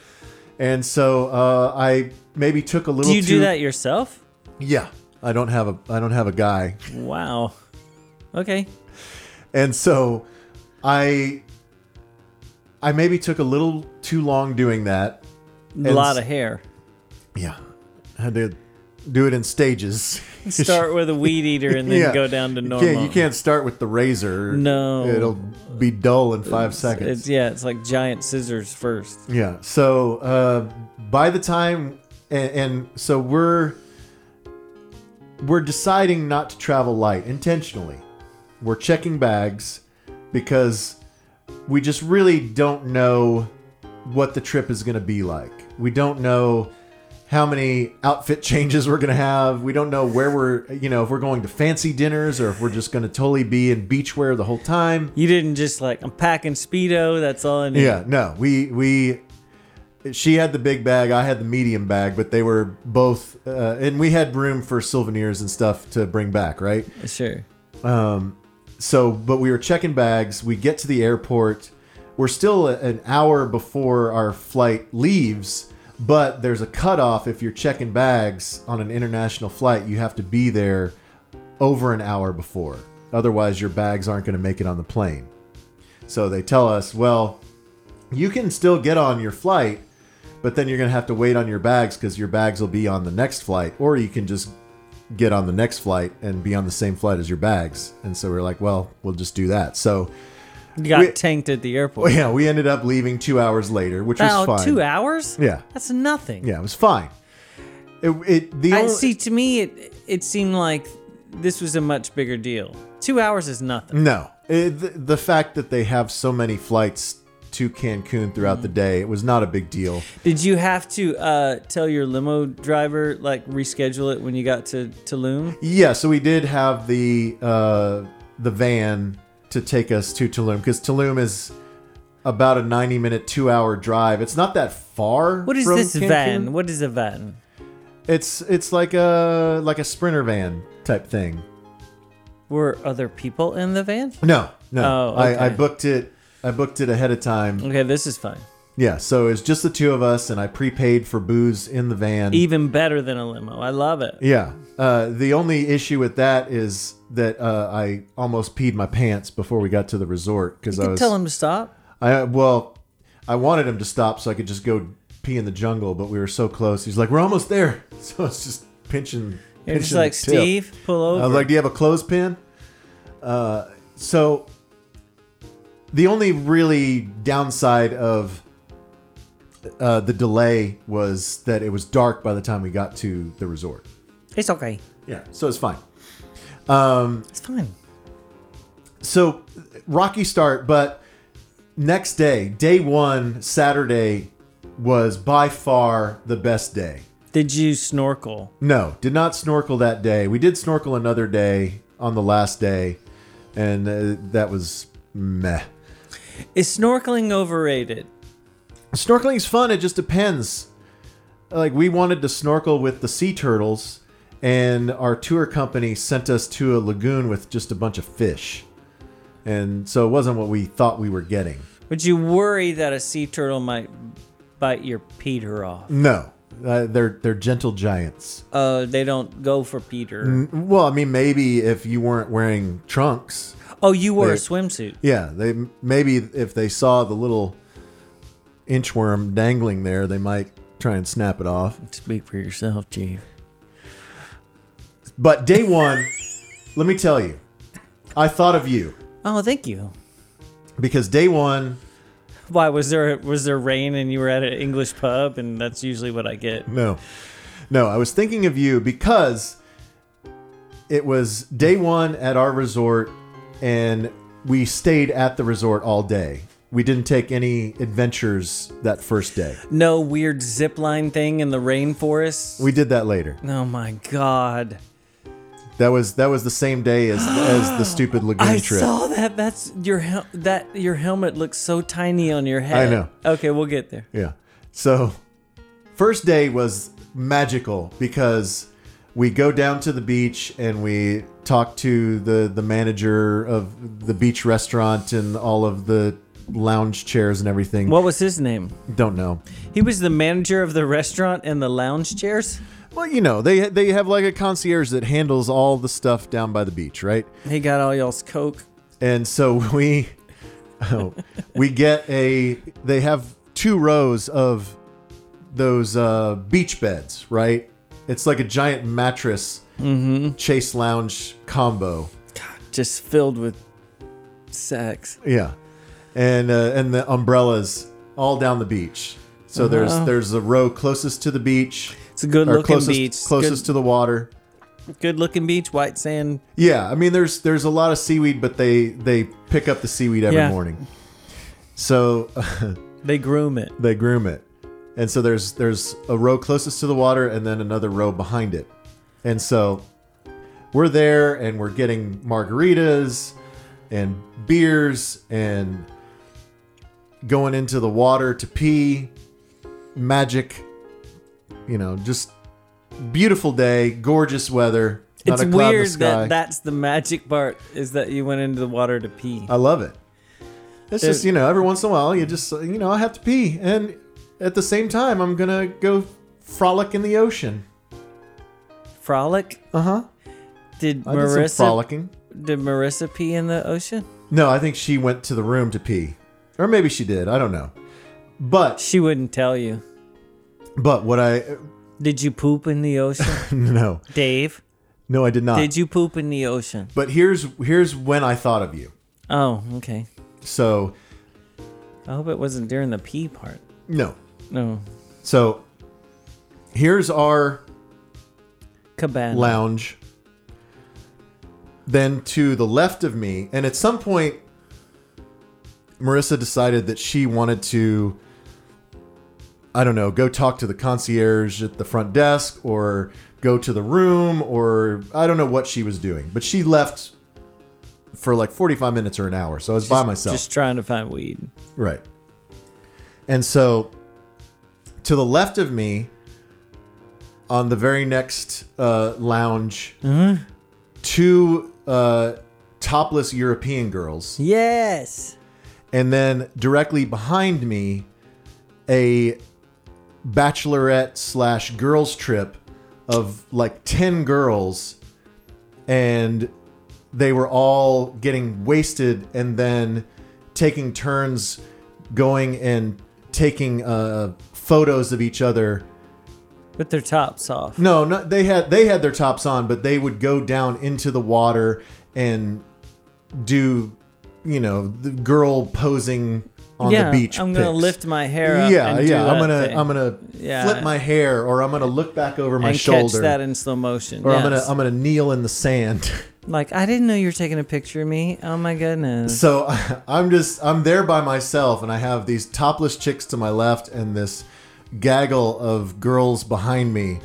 and so uh, I maybe took a little. Do you too, do that yourself? Yeah, I don't have a I don't have a guy, Wow. Okay. and so I I maybe took a little too long doing that. A lot of hair. Yeah, I had to do it in stages. Start with a weed eater and then Yeah. go down to You normal. can't, you can't start with the razor. No. it'll be dull in five seconds. It's yeah, it's like giant scissors first. Yeah. So uh, by the time, and, and so we're we're deciding not to travel light intentionally. We're checking bags because we just really don't know what the trip is going to be like. We don't know how many outfit changes we're going to have. We don't know where we're, you know, if we're going to fancy dinners or if we're just going to totally be in beachwear the whole time. You didn't just like I'm packing speedo. That's all I need. Yeah, no, we we she had the big bag, I had the medium bag, but they were both, uh, and we had room for souvenirs and stuff to bring back, right? Sure. So, but we were checking bags. We get to the airport. We're still an hour before our flight leaves, but there's a cutoff if you're checking bags on an international flight. You have to be there over an hour before. Otherwise, your bags aren't going to make it on the plane. So they tell us, well, you can still get on your flight, but then you're going to have to wait on your bags because your bags will be on the next flight, or you can just get on the next flight and be on the same flight as your bags. And so we're like, well, we'll just do that. So You got We- tanked at the well, airport. yeah, we ended up leaving two hours later, which was fine. two hours? Yeah, That's nothing. yeah, it was fine. It, it the I only, see. To me, it it seemed like this was a much bigger deal. Two hours is nothing. no it, the, the fact that they have so many flights to Cancun throughout Mm. the day, it was not a big deal. Did you have to uh, tell your limo driver like reschedule it when you got to Tulum? Yeah, so we did have the uh, the van to take us to Tulum because Tulum is about a ninety minute, two hour drive. It's not that far. What is this Cancun. van? What is a van? It's it's like a like a sprinter van type thing. Were other people in the van? No, no. Oh, I, I booked it. I booked it ahead of time. Okay, this is fine. Yeah, so it's just the two of us, and I prepaid for booze in the van. Even better than a limo. I love it. Yeah. Uh, the only issue with that is that uh, I almost peed my pants before we got to the resort because I was. tell him to stop. I well, I wanted him to stop so I could just go pee in the jungle, but we were so close. He's like, "We're almost there," so it's just pinching. You're just like the tip. Steve, pull over. I was like, "Do you have a clothespin?" Uh, so the only really downside of uh, the delay was that it was dark by the time we got to the resort. it's okay. Yeah, so it's fine. Um, It's fine. so rocky start, but next day, day one, Saturday, was by far the best day. Did you snorkel? No, did not snorkel that day. We did snorkel another day on the last day, and uh, that was meh. Is snorkeling overrated? Snorkeling's fun. It just depends. Like we wanted to snorkel with the sea turtles, and our tour company sent us to a lagoon with just a bunch of fish, and so it wasn't what we thought we were getting. Would you worry that a sea turtle might bite your Peter off? No, uh, they're they're gentle giants. Uh, they don't go for Peter. Well, I mean, maybe if you weren't wearing trunks, Oh, you wore a swimsuit. yeah, they maybe if they saw the little inchworm dangling there, they might try and snap it off. Speak for yourself, Chief. But day one, let me tell you, I thought of you Oh, thank you. because day one, Why was there was there rain and you were at an English pub and that's usually what I get. no, no, I was thinking of you because it was day one at our resort and we stayed at the resort all day. We didn't take any adventures that first day. No weird zip line thing in the rainforest. We did that later. oh my god. That was that was the same day as as the stupid lagoon trip. I trip. saw that. That's your hel- that your helmet looks so tiny on your head. I know. Okay, we'll get there. Yeah. So, first day was magical because we go down to the beach and we talk to the the manager of the beach restaurant and all of the lounge chairs and everything. What was his name? Don't know. He was the manager of the restaurant and the lounge chairs. Well, you know, they they have like a concierge that handles all the stuff down by the beach, right? He got all y'all's coke. And so we oh, we get a they have two rows of those uh, beach beds, right? It's like a giant mattress chase lounge combo. God, just filled with sex. Yeah. And uh, and the umbrellas all down the beach. So there's Wow. there's a row closest to the beach It's a good looking closest beach. closest to the water. good, good looking beach, white sand. Yeah, I mean there's there's a lot of seaweed, but they they pick up the seaweed every Yeah. morning. So They groom it. they groom it and so there's there's a row closest to the water and then another row behind it and so we're there and we're getting margaritas and beers and going into the water to pee magic you know just beautiful day gorgeous weather not It's a cloud in the weird that that's the magic part is that you went into the water to pee. I love it. It's It- just you know every once in a while you just you know I have to pee, and at the same time I'm gonna go frolic in the ocean. Frolic? Uh huh. Did I did Marissa frolicking. did Marissa pee in the ocean? No, I think she went to the room to pee, or maybe she did. I don't know. But She wouldn't tell you. but what I Did you poop in the ocean? no Dave, no I did not. did you poop in the ocean? But here's here's when I thought of you. Oh, okay. So I hope it wasn't during the pee part. no. No. So here's our Cabana. lounge. Then to the left of me, and at some point, Marissa decided that she wanted to, I don't know, go talk to the concierge at the front desk or go to the room or I don't know what she was doing. But she left for like 45 minutes or an hour. So I was by myself. Just trying to find weed. Right. And so to the left of me, on the very next uh, lounge, two uh, topless European girls. Yes. And then directly behind me, a bachelorette slash girls trip of like 10 girls. And they were all getting wasted and then taking turns going and taking uh, photos of each other. With their tops off. No, no, they had they had their tops on, but they would go down into the water and do, you know, the girl posing on yeah, the beach. I'm gonna pics. lift my hair up. Yeah, and do yeah. I'm gonna thing. I'm gonna Yeah. flip my hair, or I'm gonna look back over my and shoulder, catch that in slow motion. or I'm gonna. I'm gonna kneel in the sand. like I didn't know you were taking a picture of me. Oh my goodness. So I'm just I'm there by myself, and I have these topless chicks to my left, and this gaggle of girls behind me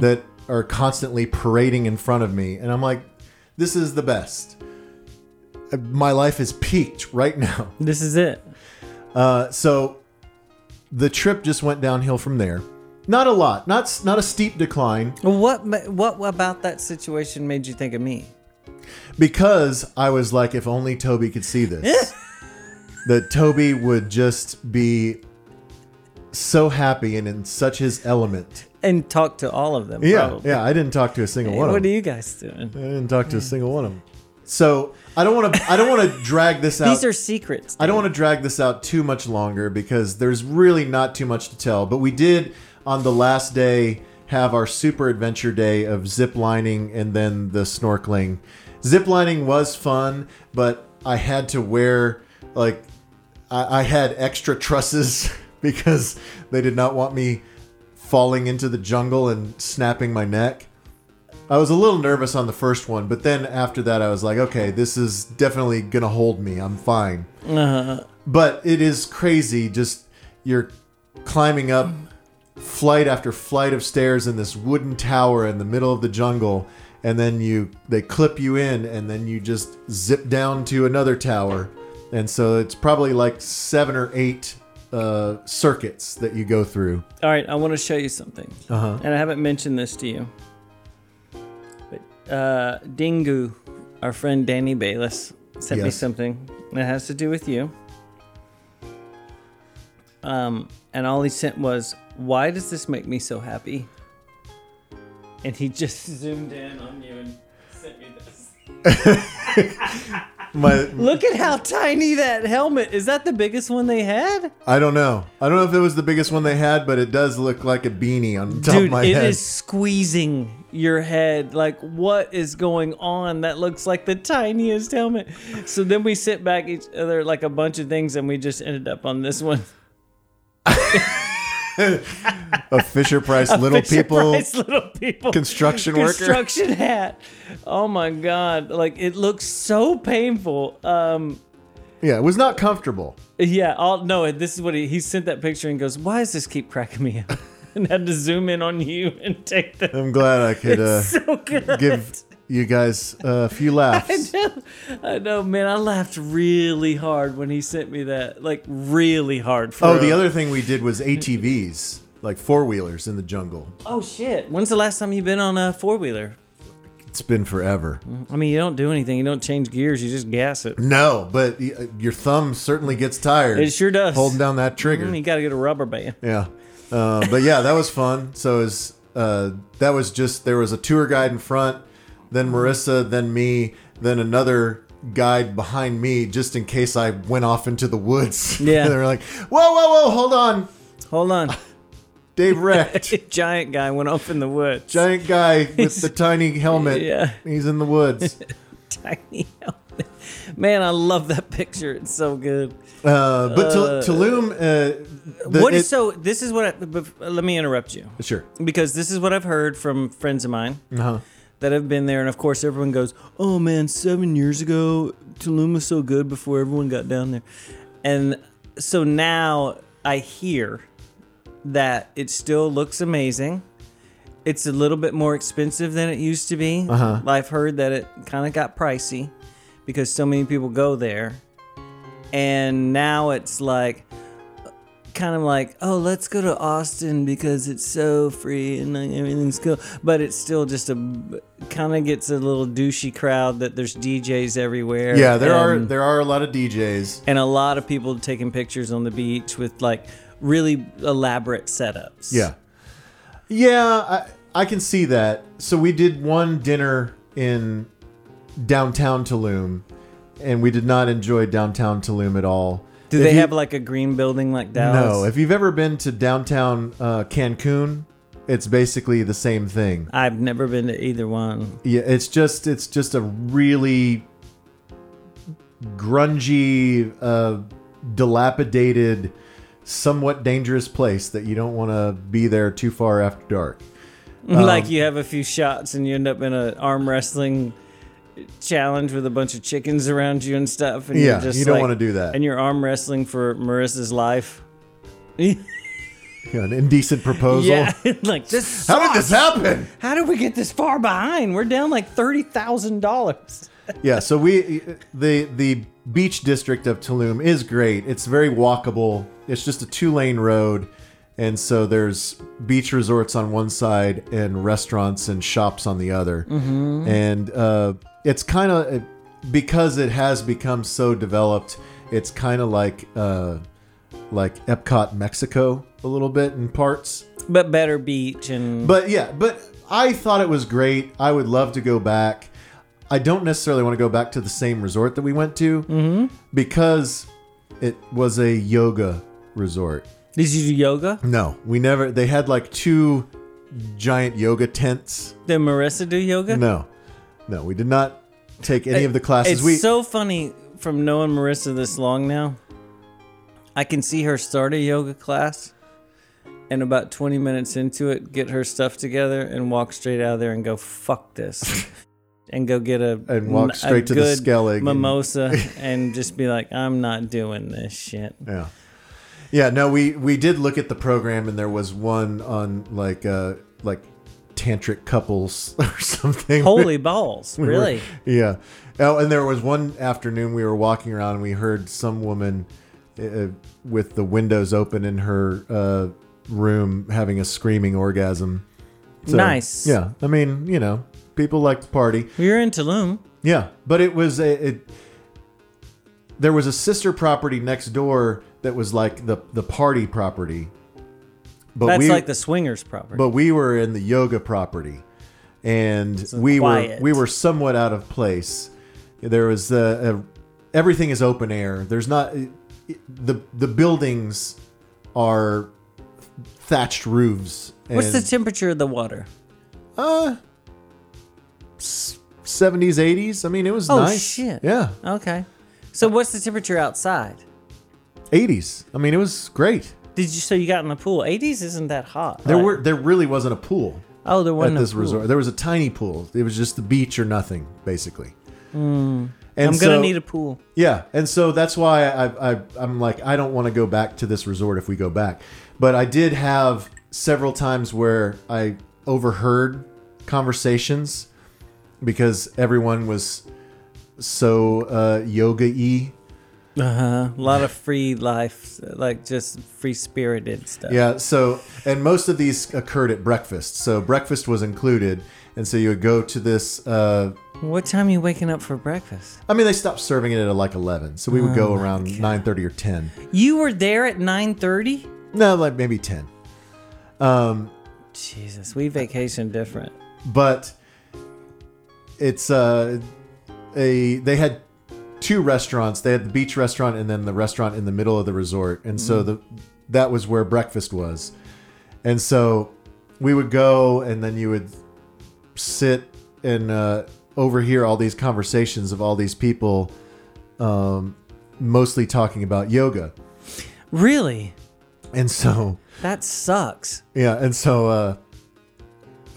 that are constantly parading in front of me, and I'm like, this is the best. Uh, My life is peaked right now. This is it. Uh, so the trip just went downhill from there. Not a lot, not not a steep decline, what what about that situation made you think of me? because I was like, if only Toby could see this, that Toby would just be so happy and in such his element. And talk to all of them. Yeah, probably. yeah. I didn't talk to a single Hey, one of them. what are you guys doing? I didn't talk to a single one of them. So I don't want to. I don't want to drag this out. These are secrets. I don't want to drag this out too much longer because there's really not too much to tell. But we did on the last day have our super adventure day of zip lining and then the snorkeling. Zip lining was fun, but I had to wear like I, I had extra trusses because they did not want me falling into the jungle and snapping my neck. I was a little nervous on the first one, but then after that, I was like, okay, this is definitely gonna hold me. I'm fine. Uh-huh. But it is crazy. Just you're climbing up flight after flight of stairs in this wooden tower in the middle of the jungle, and then you they clip you in, and then you just zip down to another tower, and so it's probably like seven or eight uh, circuits that you go through. All right, I want to show you something. Uh-huh. And I haven't mentioned this to you. But uh, Dingu, our friend Danny Bayless, sent me something that has to do with you. Um, and all he sent was, "Why does this make me so happy?" And he just zoomed in on you and sent me this. My, Look at how tiny that helmet is. That the biggest one they had? I don't know. I don't know if it was the biggest one they had, but it does look like a beanie on top of Dude, my it is head. squeezing your head. Like, what is going on? That looks like the tiniest helmet. So then we sit back each other like a bunch of things, and we just ended up on this one. a Fisher Price little Fisher people Price little people construction worker. construction hat. Oh my god! Like it looks so painful. Um, Yeah, it was not comfortable. yeah. I'll no. This is what he he sent that picture and goes, "Why does this keep cracking me up?" and had to zoom in on you and take the. I'm glad I could uh, so good. give you guys a few laughs. I know, I know, man. I laughed really hard when he sent me that. Like really hard. For Oh, the other thing we did was ATVs, like four wheelers in the jungle. Oh shit! When's the last time you've been on a four wheeler? It's been forever. I mean, you don't do anything. You don't change gears. You just gas it. No, but your thumb certainly gets tired. It sure does. Holding down that trigger. Mm, You got to get a rubber band. Yeah. Uh, but yeah, that was fun. So it was, uh, that was just, there was a tour guide in front, then Marissa, then me, then another guide behind me, just in case I went off into the woods. Yeah. they were like, whoa, whoa, whoa, hold on. Hold on. Dave wrecked. Giant guy went off in the woods. Giant guy with the tiny helmet. Yeah. He's in the woods. Tiny helmet. Man, I love that picture. It's so good. Uh, but to, Tulum, uh, the, what is it- so? This is what. I, let me interrupt you. Sure. because this is what I've heard from friends of mine Uh-huh. That have been there, and of course everyone goes, "Oh man, seven years ago, Tulum was so good before everyone got down there," and so now I hear that it still looks amazing. It's a little bit more expensive than it used to be. Uh-huh. I've heard that it kind of got pricey because so many people go there, and now it's like kind of like, oh, let's go to Austin because it's so free and like, everything's cool. But it's still just a kind of gets a little douchey crowd that there's DJs everywhere. Yeah, there are there are a lot of DJs. and a lot of people taking pictures on the beach with like really elaborate setups. Yeah. Yeah, I, I can see that. So we did one dinner in downtown Tulum, and we did not enjoy downtown Tulum at all. Do If they you- have like a green building like Dallas? No. If you've ever been to downtown uh, Cancun, it's basically the same thing. I've never been to either one. Yeah, it's just it's just a really grungy, uh, dilapidated, somewhat dangerous place that you don't want to be there too far after dark. Um, like you have a few shots and you end up in an arm wrestling challenge with a bunch of chickens around you and stuff. And Yeah, you're just you don't like- wanna do that. And you're arm wrestling for Marissa's life. Yeah, an indecent proposal. Yeah, like this. How did this happen? How did we get this far behind? We're down like thirty thousand dollars. Yeah, so we the the beach district of Tulum is great. It's very walkable. It's just a two lane road, and so there's beach resorts on one side and restaurants and shops on the other. Mm-hmm. And uh, it's kind of because it has become so developed. It's kind of like uh, like Epcot, Mexico, a little bit in parts. But better beach and But yeah, but I thought it was great. I would love to go back. I don't necessarily want to go back to the same resort that we went to because it was a yoga resort. Did you do yoga? No, we never. They had like two giant yoga tents. Did Marissa do yoga? No, no, we did not take any of the classes. It's we so funny from knowing Marissa this long now. I can see her start a yoga class and about 20 minutes into it, get her stuff together and walk straight out of there and go, fuck this. and go get a, And walk a straight to the Skellig and- mimosa and just be like, I'm not doing this shit. Yeah. Yeah, no, we we did look at the program and there was one on like uh like tantric couples or something. Holy balls. We were- Really? yeah. Oh, and there was one afternoon we were walking around and we heard some woman uh, with the windows open in her uh, room having a screaming orgasm. So, Nice. Yeah. I mean, you know, people like to party. We were in Tulum. Yeah, but it was a it. There was a sister property next door that was like the the party property. But That's we, like the swingers property. but we were in the yoga property, and we quiet. were we were somewhat out of place. There was uh, a, everything is open air. There's not the the buildings are thatched roofs. What's the temperature of the water? uh seventies eighties? I mean, it was Oh, nice. shit. Yeah, Okay. So what's the temperature outside? Eighties. I mean, it was great. Did you so you got in the pool? 80s isn't that hot. There right? were there really wasn't a pool Oh, there wasn't a this resort. There was a tiny pool. It was just the beach or nothing, basically. And Hmm. I'm gonna need a pool. Yeah, and so that's why I, I I'm like I don't want to go back to this resort if we go back. But I did have several times where I overheard conversations because everyone was so uh, yoga-y. Uh-huh. A lot of free life, like just free spirited stuff. Yeah, so and most of these occurred at breakfast. So breakfast was included, and so you would go to this. Uh, What time are you waking up for breakfast? I mean, they stopped serving it at like eleven, so we would Oh go around nine thirty or ten. You were there at 9:30. No, like maybe ten. Um, Jesus, we vacation different. but it's uh, a they had two restaurants. They had the beach restaurant and then the restaurant in the middle of the resort, and so the that was where breakfast was, and so we would go, and then you would sit and uh, overhear all these conversations of all these people, um, mostly talking about yoga, Really? and so. That sucks. Yeah, and so uh,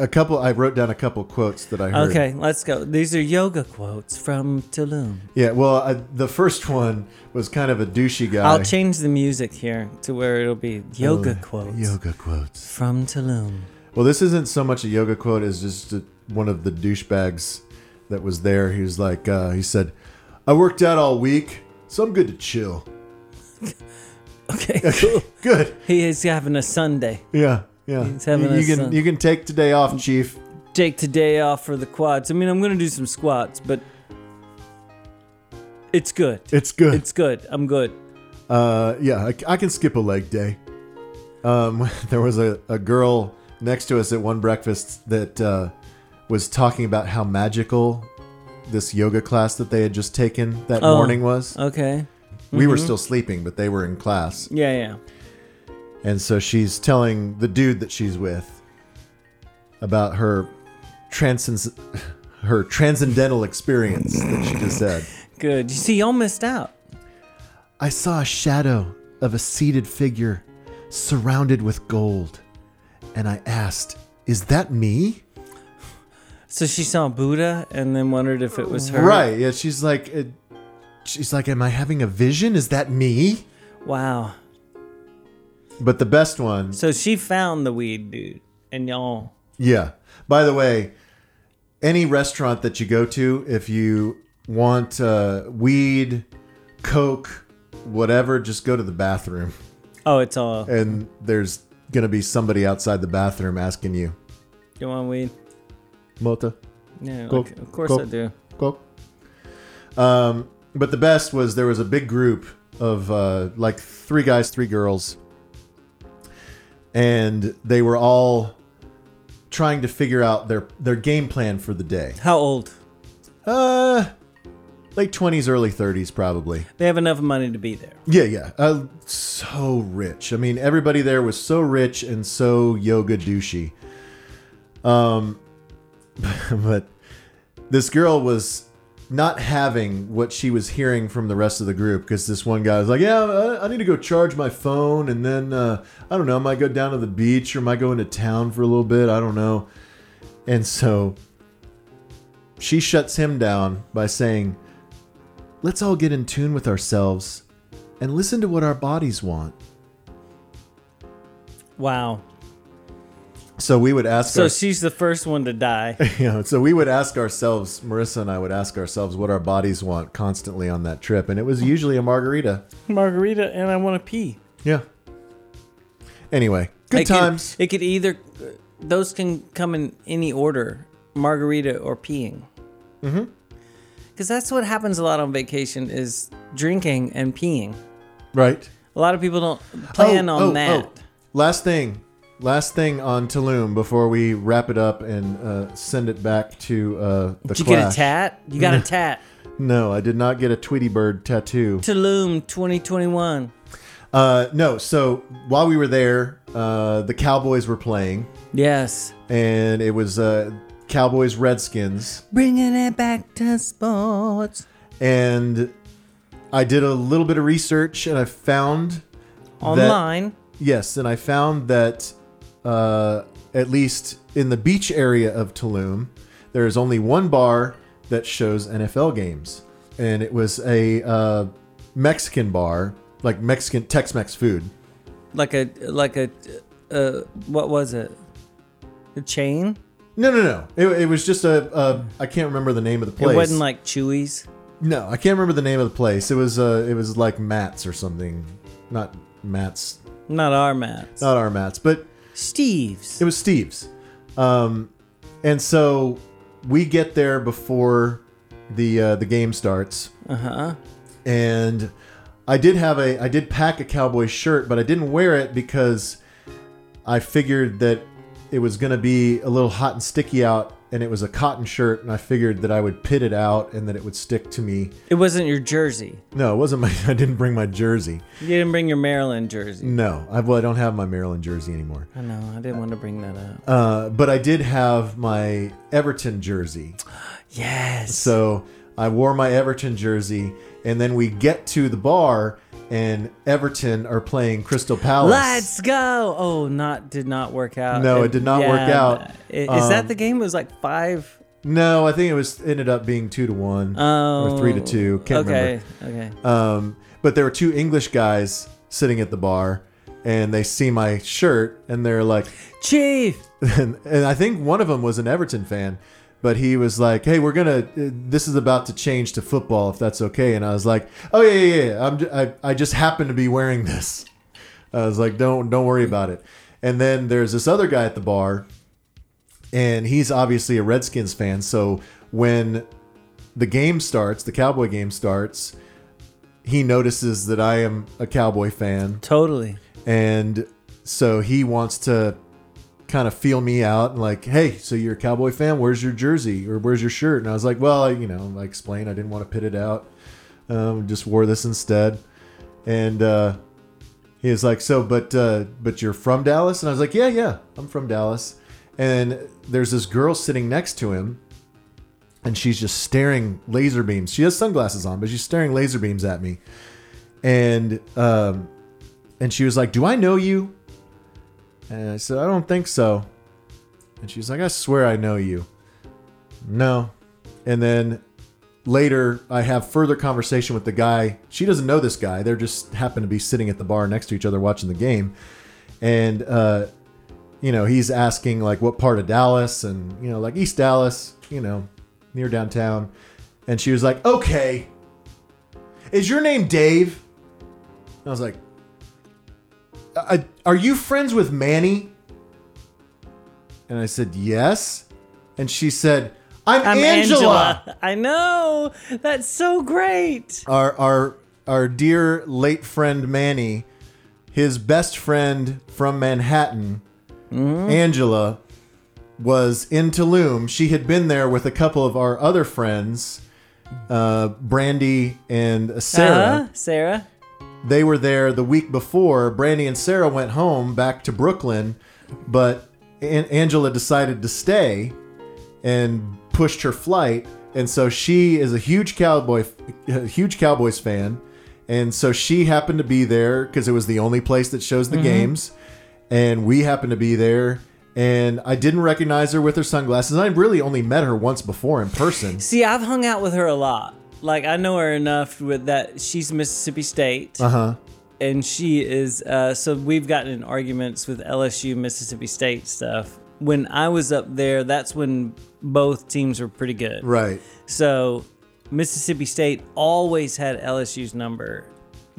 a couple. I wrote down a couple quotes that I heard. Okay, let's go. These are yoga quotes from Tulum. Yeah. Well, I, the first one was kind of a douchey guy. I'll change the music here to where it'll be yoga Uh, quotes Yoga quotes. from Tulum. Well, this isn't so much a yoga quote as just a, one of the douchebags that was there. He was like, uh, he said, "I worked out all week, so I'm good to chill." Okay, cool. Good. he is having a Sunday. Yeah. Yeah. He's having you, you can son. you can take today off, Chief. Take today off for the quads. I mean, I'm gonna do some squats, but it's good. It's good. It's good. I'm good. Uh, yeah, I, I can skip a leg day. Um, there was a, a girl next to us at one breakfast that uh, was talking about how magical this yoga class that they had just taken that Oh. morning was. Okay. We were still sleeping, but they were in class. Yeah, yeah. And so she's telling the dude that she's with about her transcends her transcendental experience that she just said. Good. You see, y'all missed out. I saw a shadow of a seated figure surrounded with gold. And I asked, Is that me? So she saw Buddha and then wondered if it was her. Right. Yeah. She's like, uh, She's like, Am I having a vision? Is that me? Wow. But the best one, So she found the weed dude, and y'all. yeah. By the way, any restaurant that you go to, if you want uh, weed, coke, whatever, just go to the bathroom, Oh, it's all. and there's gonna be somebody outside the bathroom asking you, You want weed? "Mota, Yeah, Coke, like, of course Coke. I do. coke." Um, but the best was there was a big group of uh, like three guys, three girls, and they were all trying to figure out their their game plan for the day. How old? Uh, late twenties, early thirties, probably. They have enough money to be there. Yeah, yeah. Uh, so rich. I mean, everybody there was so rich and so yoga douchey. Um, but this girl was not having what she was hearing from the rest of the group because this one guy was like, "Yeah, I, need to go charge my phone, and then uh, I don't know, I might go down to the beach or I might go into town for a little bit. I don't know." And so she shuts him down by saying, "Let's all get in tune with ourselves and listen to what our bodies want." Wow. So we would ask So our, she's the first one to die. you know, so we would ask ourselves, Marissa and I would ask ourselves what our bodies want constantly on that trip, and it was usually a margarita. Margarita, and I want to pee. Yeah. Anyway, good It could- times. it could either, those can come in any order margarita or peeing. Mm-hmm. Because that's what happens a lot on vacation is drinking and peeing. right. A lot of people don't plan Oh, on oh, that. oh. Last thing, last thing on Tulum before we wrap it up and uh, send it back to uh, the Did you get a clash. tat? You got a tat. No, I did not get a Tweety Bird tattoo. Tulum 2021. Uh, no, so while we were there, uh, the Cowboys were playing, Yes. and it was uh, Cowboys Redskins. Bringing it back to sports. and I did a little bit of research and I found that- Online. yes, and I found that uh, at least in the beach area of Tulum, there is only one bar that shows NFL games, and it was a uh, Mexican bar, like Mexican Tex-Mex food. like a, like a, uh, what was it? A chain? No, no, no. It, it was just a, a. I can't remember the name of the place. It wasn't like Chuy's. No, I can't remember the name of the place. It was uh, it was like Matt's or something. Not Matt's, Not our mats. not our Matt's, but Steve's. it was Steve's. Um, and so we get there before the uh, the game starts, Uh huh. and I did have a I did pack a cowboy shirt, but I didn't wear it because I figured that it was going to be a little hot and sticky out, and it was a cotton shirt, and I figured that I would pit it out and that it would stick to me. It wasn't your jersey. No, it wasn't my. I didn't bring my jersey. You didn't bring your Maryland jersey. No, I well, I don't have my Maryland jersey anymore. I know. I didn't want to bring that up. Uh, but I did have my Everton jersey. Yes. So I wore my Everton jersey, and then we get to the bar, and Everton are playing Crystal Palace. Let's go. Oh, not did not work out. No, it did not work out. Is that Um, the game? It was like five. No, I think it was ended up being two to one Oh, or three to two. Can't okay. remember. Okay. Um, but there were two English guys sitting at the bar, and they see my shirt, and they're like, Chief. and, and I think one of them was an Everton fan, but he was like, "Hey, we're gonna. uh, This is about to change to football, if that's okay." And I was like, "Oh yeah, yeah, yeah. I'm. j- I, I just happen to be wearing this." I was like, "Don't don't worry about it." And then there's this other guy at the bar, and he's obviously a Redskins fan. So when the game starts, the Cowboy game starts, he notices that I am a Cowboy fan Totally. and so he wants to kind of feel me out and like hey so you're a cowboy fan? Where's your jersey? Or where's your shirt? And i was like well I, you know i explained i didn't want to pit it out. Um, just wore this instead. And uh, he was like so but uh, but you're from dallas? And i was like yeah yeah i'm from dallas. And there's this girl sitting next to him and she's just staring laser beams. She has sunglasses on but she's staring laser beams at me. And um, and she was like, "Do I know you?" And I said, "I don't think so." And she's like, "I swear I know you." No. And then later, I have further conversation with the guy. She doesn't know this guy. They're just happen to be sitting at the bar next to each other watching the game. and uh, you know he's asking like what part of Dallas, and you know like East Dallas, you know, near downtown, and she was like, "Okay, is your name Dave?" I was like, I, "Are you friends with Manny?" And I said, "Yes," and she said, "I'm, I'm Angela." Angela. I know. That's so great. our our our dear late friend Manny, his best friend from Manhattan, Angela, was in Tulum. She had been there with a couple of our other friends, uh, Brandy and Sarah. Uh-huh, Sarah. They were there the week before. Brandy and Sarah went home back to Brooklyn, but An- Angela decided to stay and pushed her flight. And so she is a huge cowboy, a huge Cowboys fan, and so she happened to be there because it was the only place that shows the mm-hmm. games, and we happened to be there. And I didn't recognize her with her sunglasses. I really only met her once before in person. See, I've hung out with her a lot. Like I know her enough with that. She's Mississippi State. Uh huh. and she is uh, so we've gotten in arguments with LSU Mississippi State stuff. When I was up there, that's when both teams were pretty good. Right So Mississippi State always had LSU's number.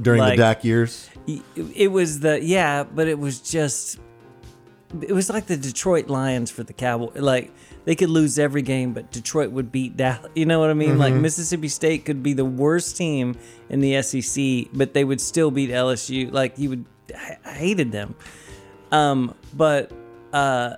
during Like- the Dak years. It it was the yeah, but it was just it was like the Detroit Lions for the Cowboy. Like they could lose every game, but Detroit would beat Dallas. You know what I mean? Like Mississippi State could be the worst team in the SEC, but they would still beat LSU. Like you would, I hated them. Um, but uh,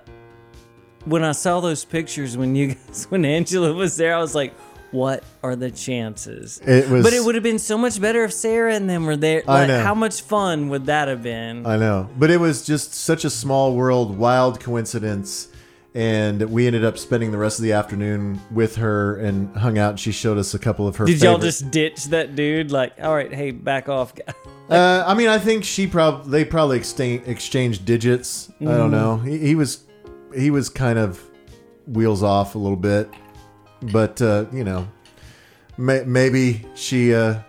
when I saw those pictures when you guys, when Angela was there, I was like, what are the chances? It was- but it would have been so much better if Sarah and them were there. I know. how much fun would that have been? I know, but it was just such a small world, wild coincidence, and we ended up spending the rest of the afternoon with her and hung out. And she showed us a couple of her. Did y'all just ditch that dude? Like, all right, hey, back off, guy. Uh, I mean, I think she probably they probably exchange, exchanged digits. I Mm-hmm. don't know. He, he was he was kind of wheels off a little bit, but uh, you know, may, maybe she uh,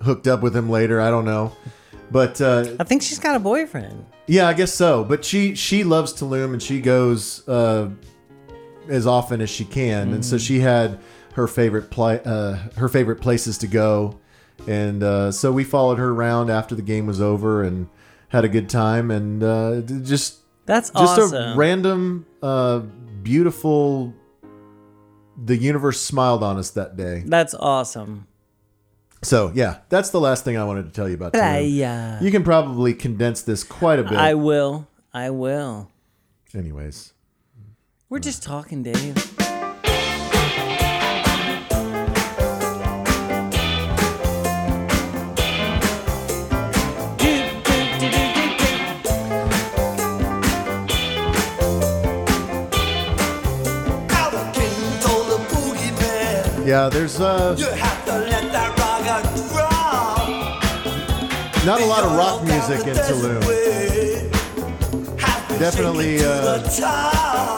hooked up with him later. I don't know, but uh, I think she's got a boyfriend. Yeah, I guess so. But she she loves Tulum and she goes uh, as often as she can, and so she had her favorite pla uh, her favorite places to go, and uh, so we followed her around after the game was over and had a good time and uh, just That's just awesome. a random uh, beautiful. The universe smiled on us that day. That's awesome. So yeah, that's the last thing I wanted to tell you about. Tulum. Yeah. You can probably condense this quite a bit. I will. I will. Anyways. We're just talking, Dave. Our king told the boogeyman, Yeah, there's uh, not a lot of rock music in Tulum. Definitely, uh,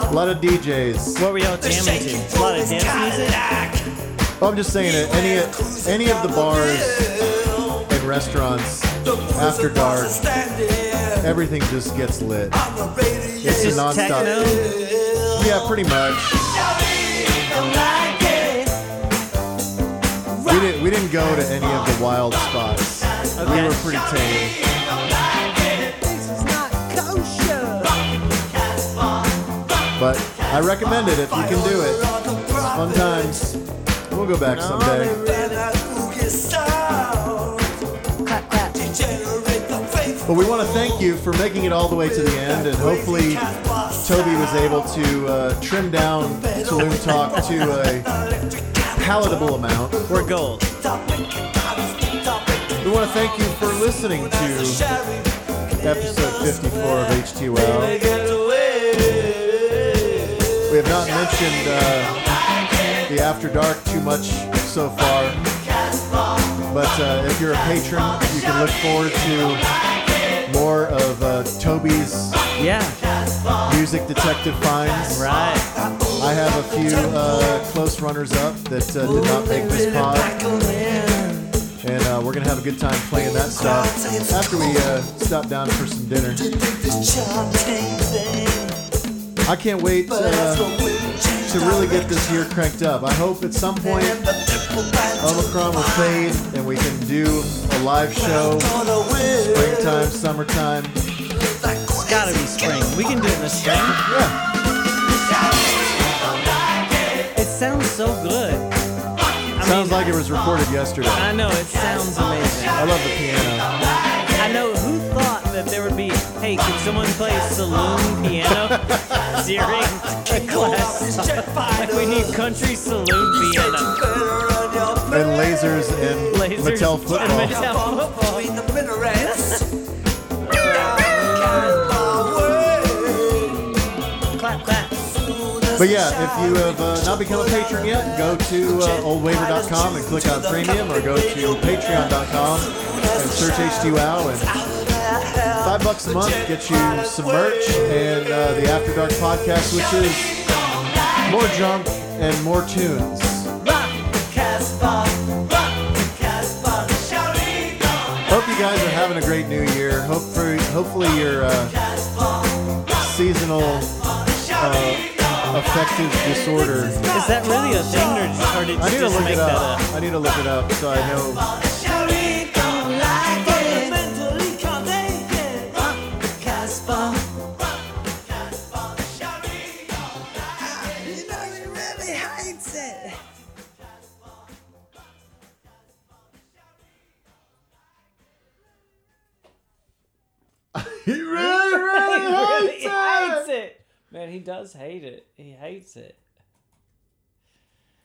A lot of DJs. What were y'all jamming to? A lot of dance music? Oh, I'm just saying it. Any any of the bars and restaurants after dark, everything just gets lit. It's a nonstop. techno? Yeah, pretty much. We didn't we didn't go to any of the wild spots. We were pretty tame. But I recommend it if you can do it. Fun times. We'll go back someday. But we want to thank you for making it all the way to the end, and hopefully Toby was able to uh, trim down Tulum Talk to a palatable amount. We're gold. We want to thank you for listening to episode 54 of H2L. We have not mentioned uh, the After Dark too much so far, but uh, if you're a patron, you can look forward to more of uh, Toby's Yeah. music detective finds. Right. I have a few uh, close runners up that uh, did not make this pod, and uh, we're gonna have a good time playing that stuff after we uh, stop down for some dinner. I can't wait uh, to really get this year cranked up. I hope at some point Omicron will fade and we can do a live show, springtime, summertime. It's gotta be spring. We can do it in the spring. Yeah. So good. I Sounds mean, like it was recorded yesterday. I know it sounds amazing. I love the piano. I know who thought that there would be. Hey, could someone play saloon piano during a class? like we need country saloon piano. And lasers and Lasers Mattel and. Mattel football. But yeah, if you have uh, not become a patron yet, go to uh, oldwaver.com and click on premium, or go to patreon.com and search H2WOW. And five bucks a month gets you some merch and uh, the After Dark podcast, which is more junk and more tunes. Hope you guys are having a great new year. Hopefully, hopefully your uh, seasonal uh, affective disorder. Is that really a thing, or, or did you I need to just look make it that up. up? I need to look it up so I know. Man, he does hate it. He hates it.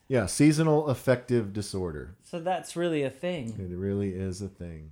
Yeah, seasonal affective disorder. So that's really a thing. It really is a thing.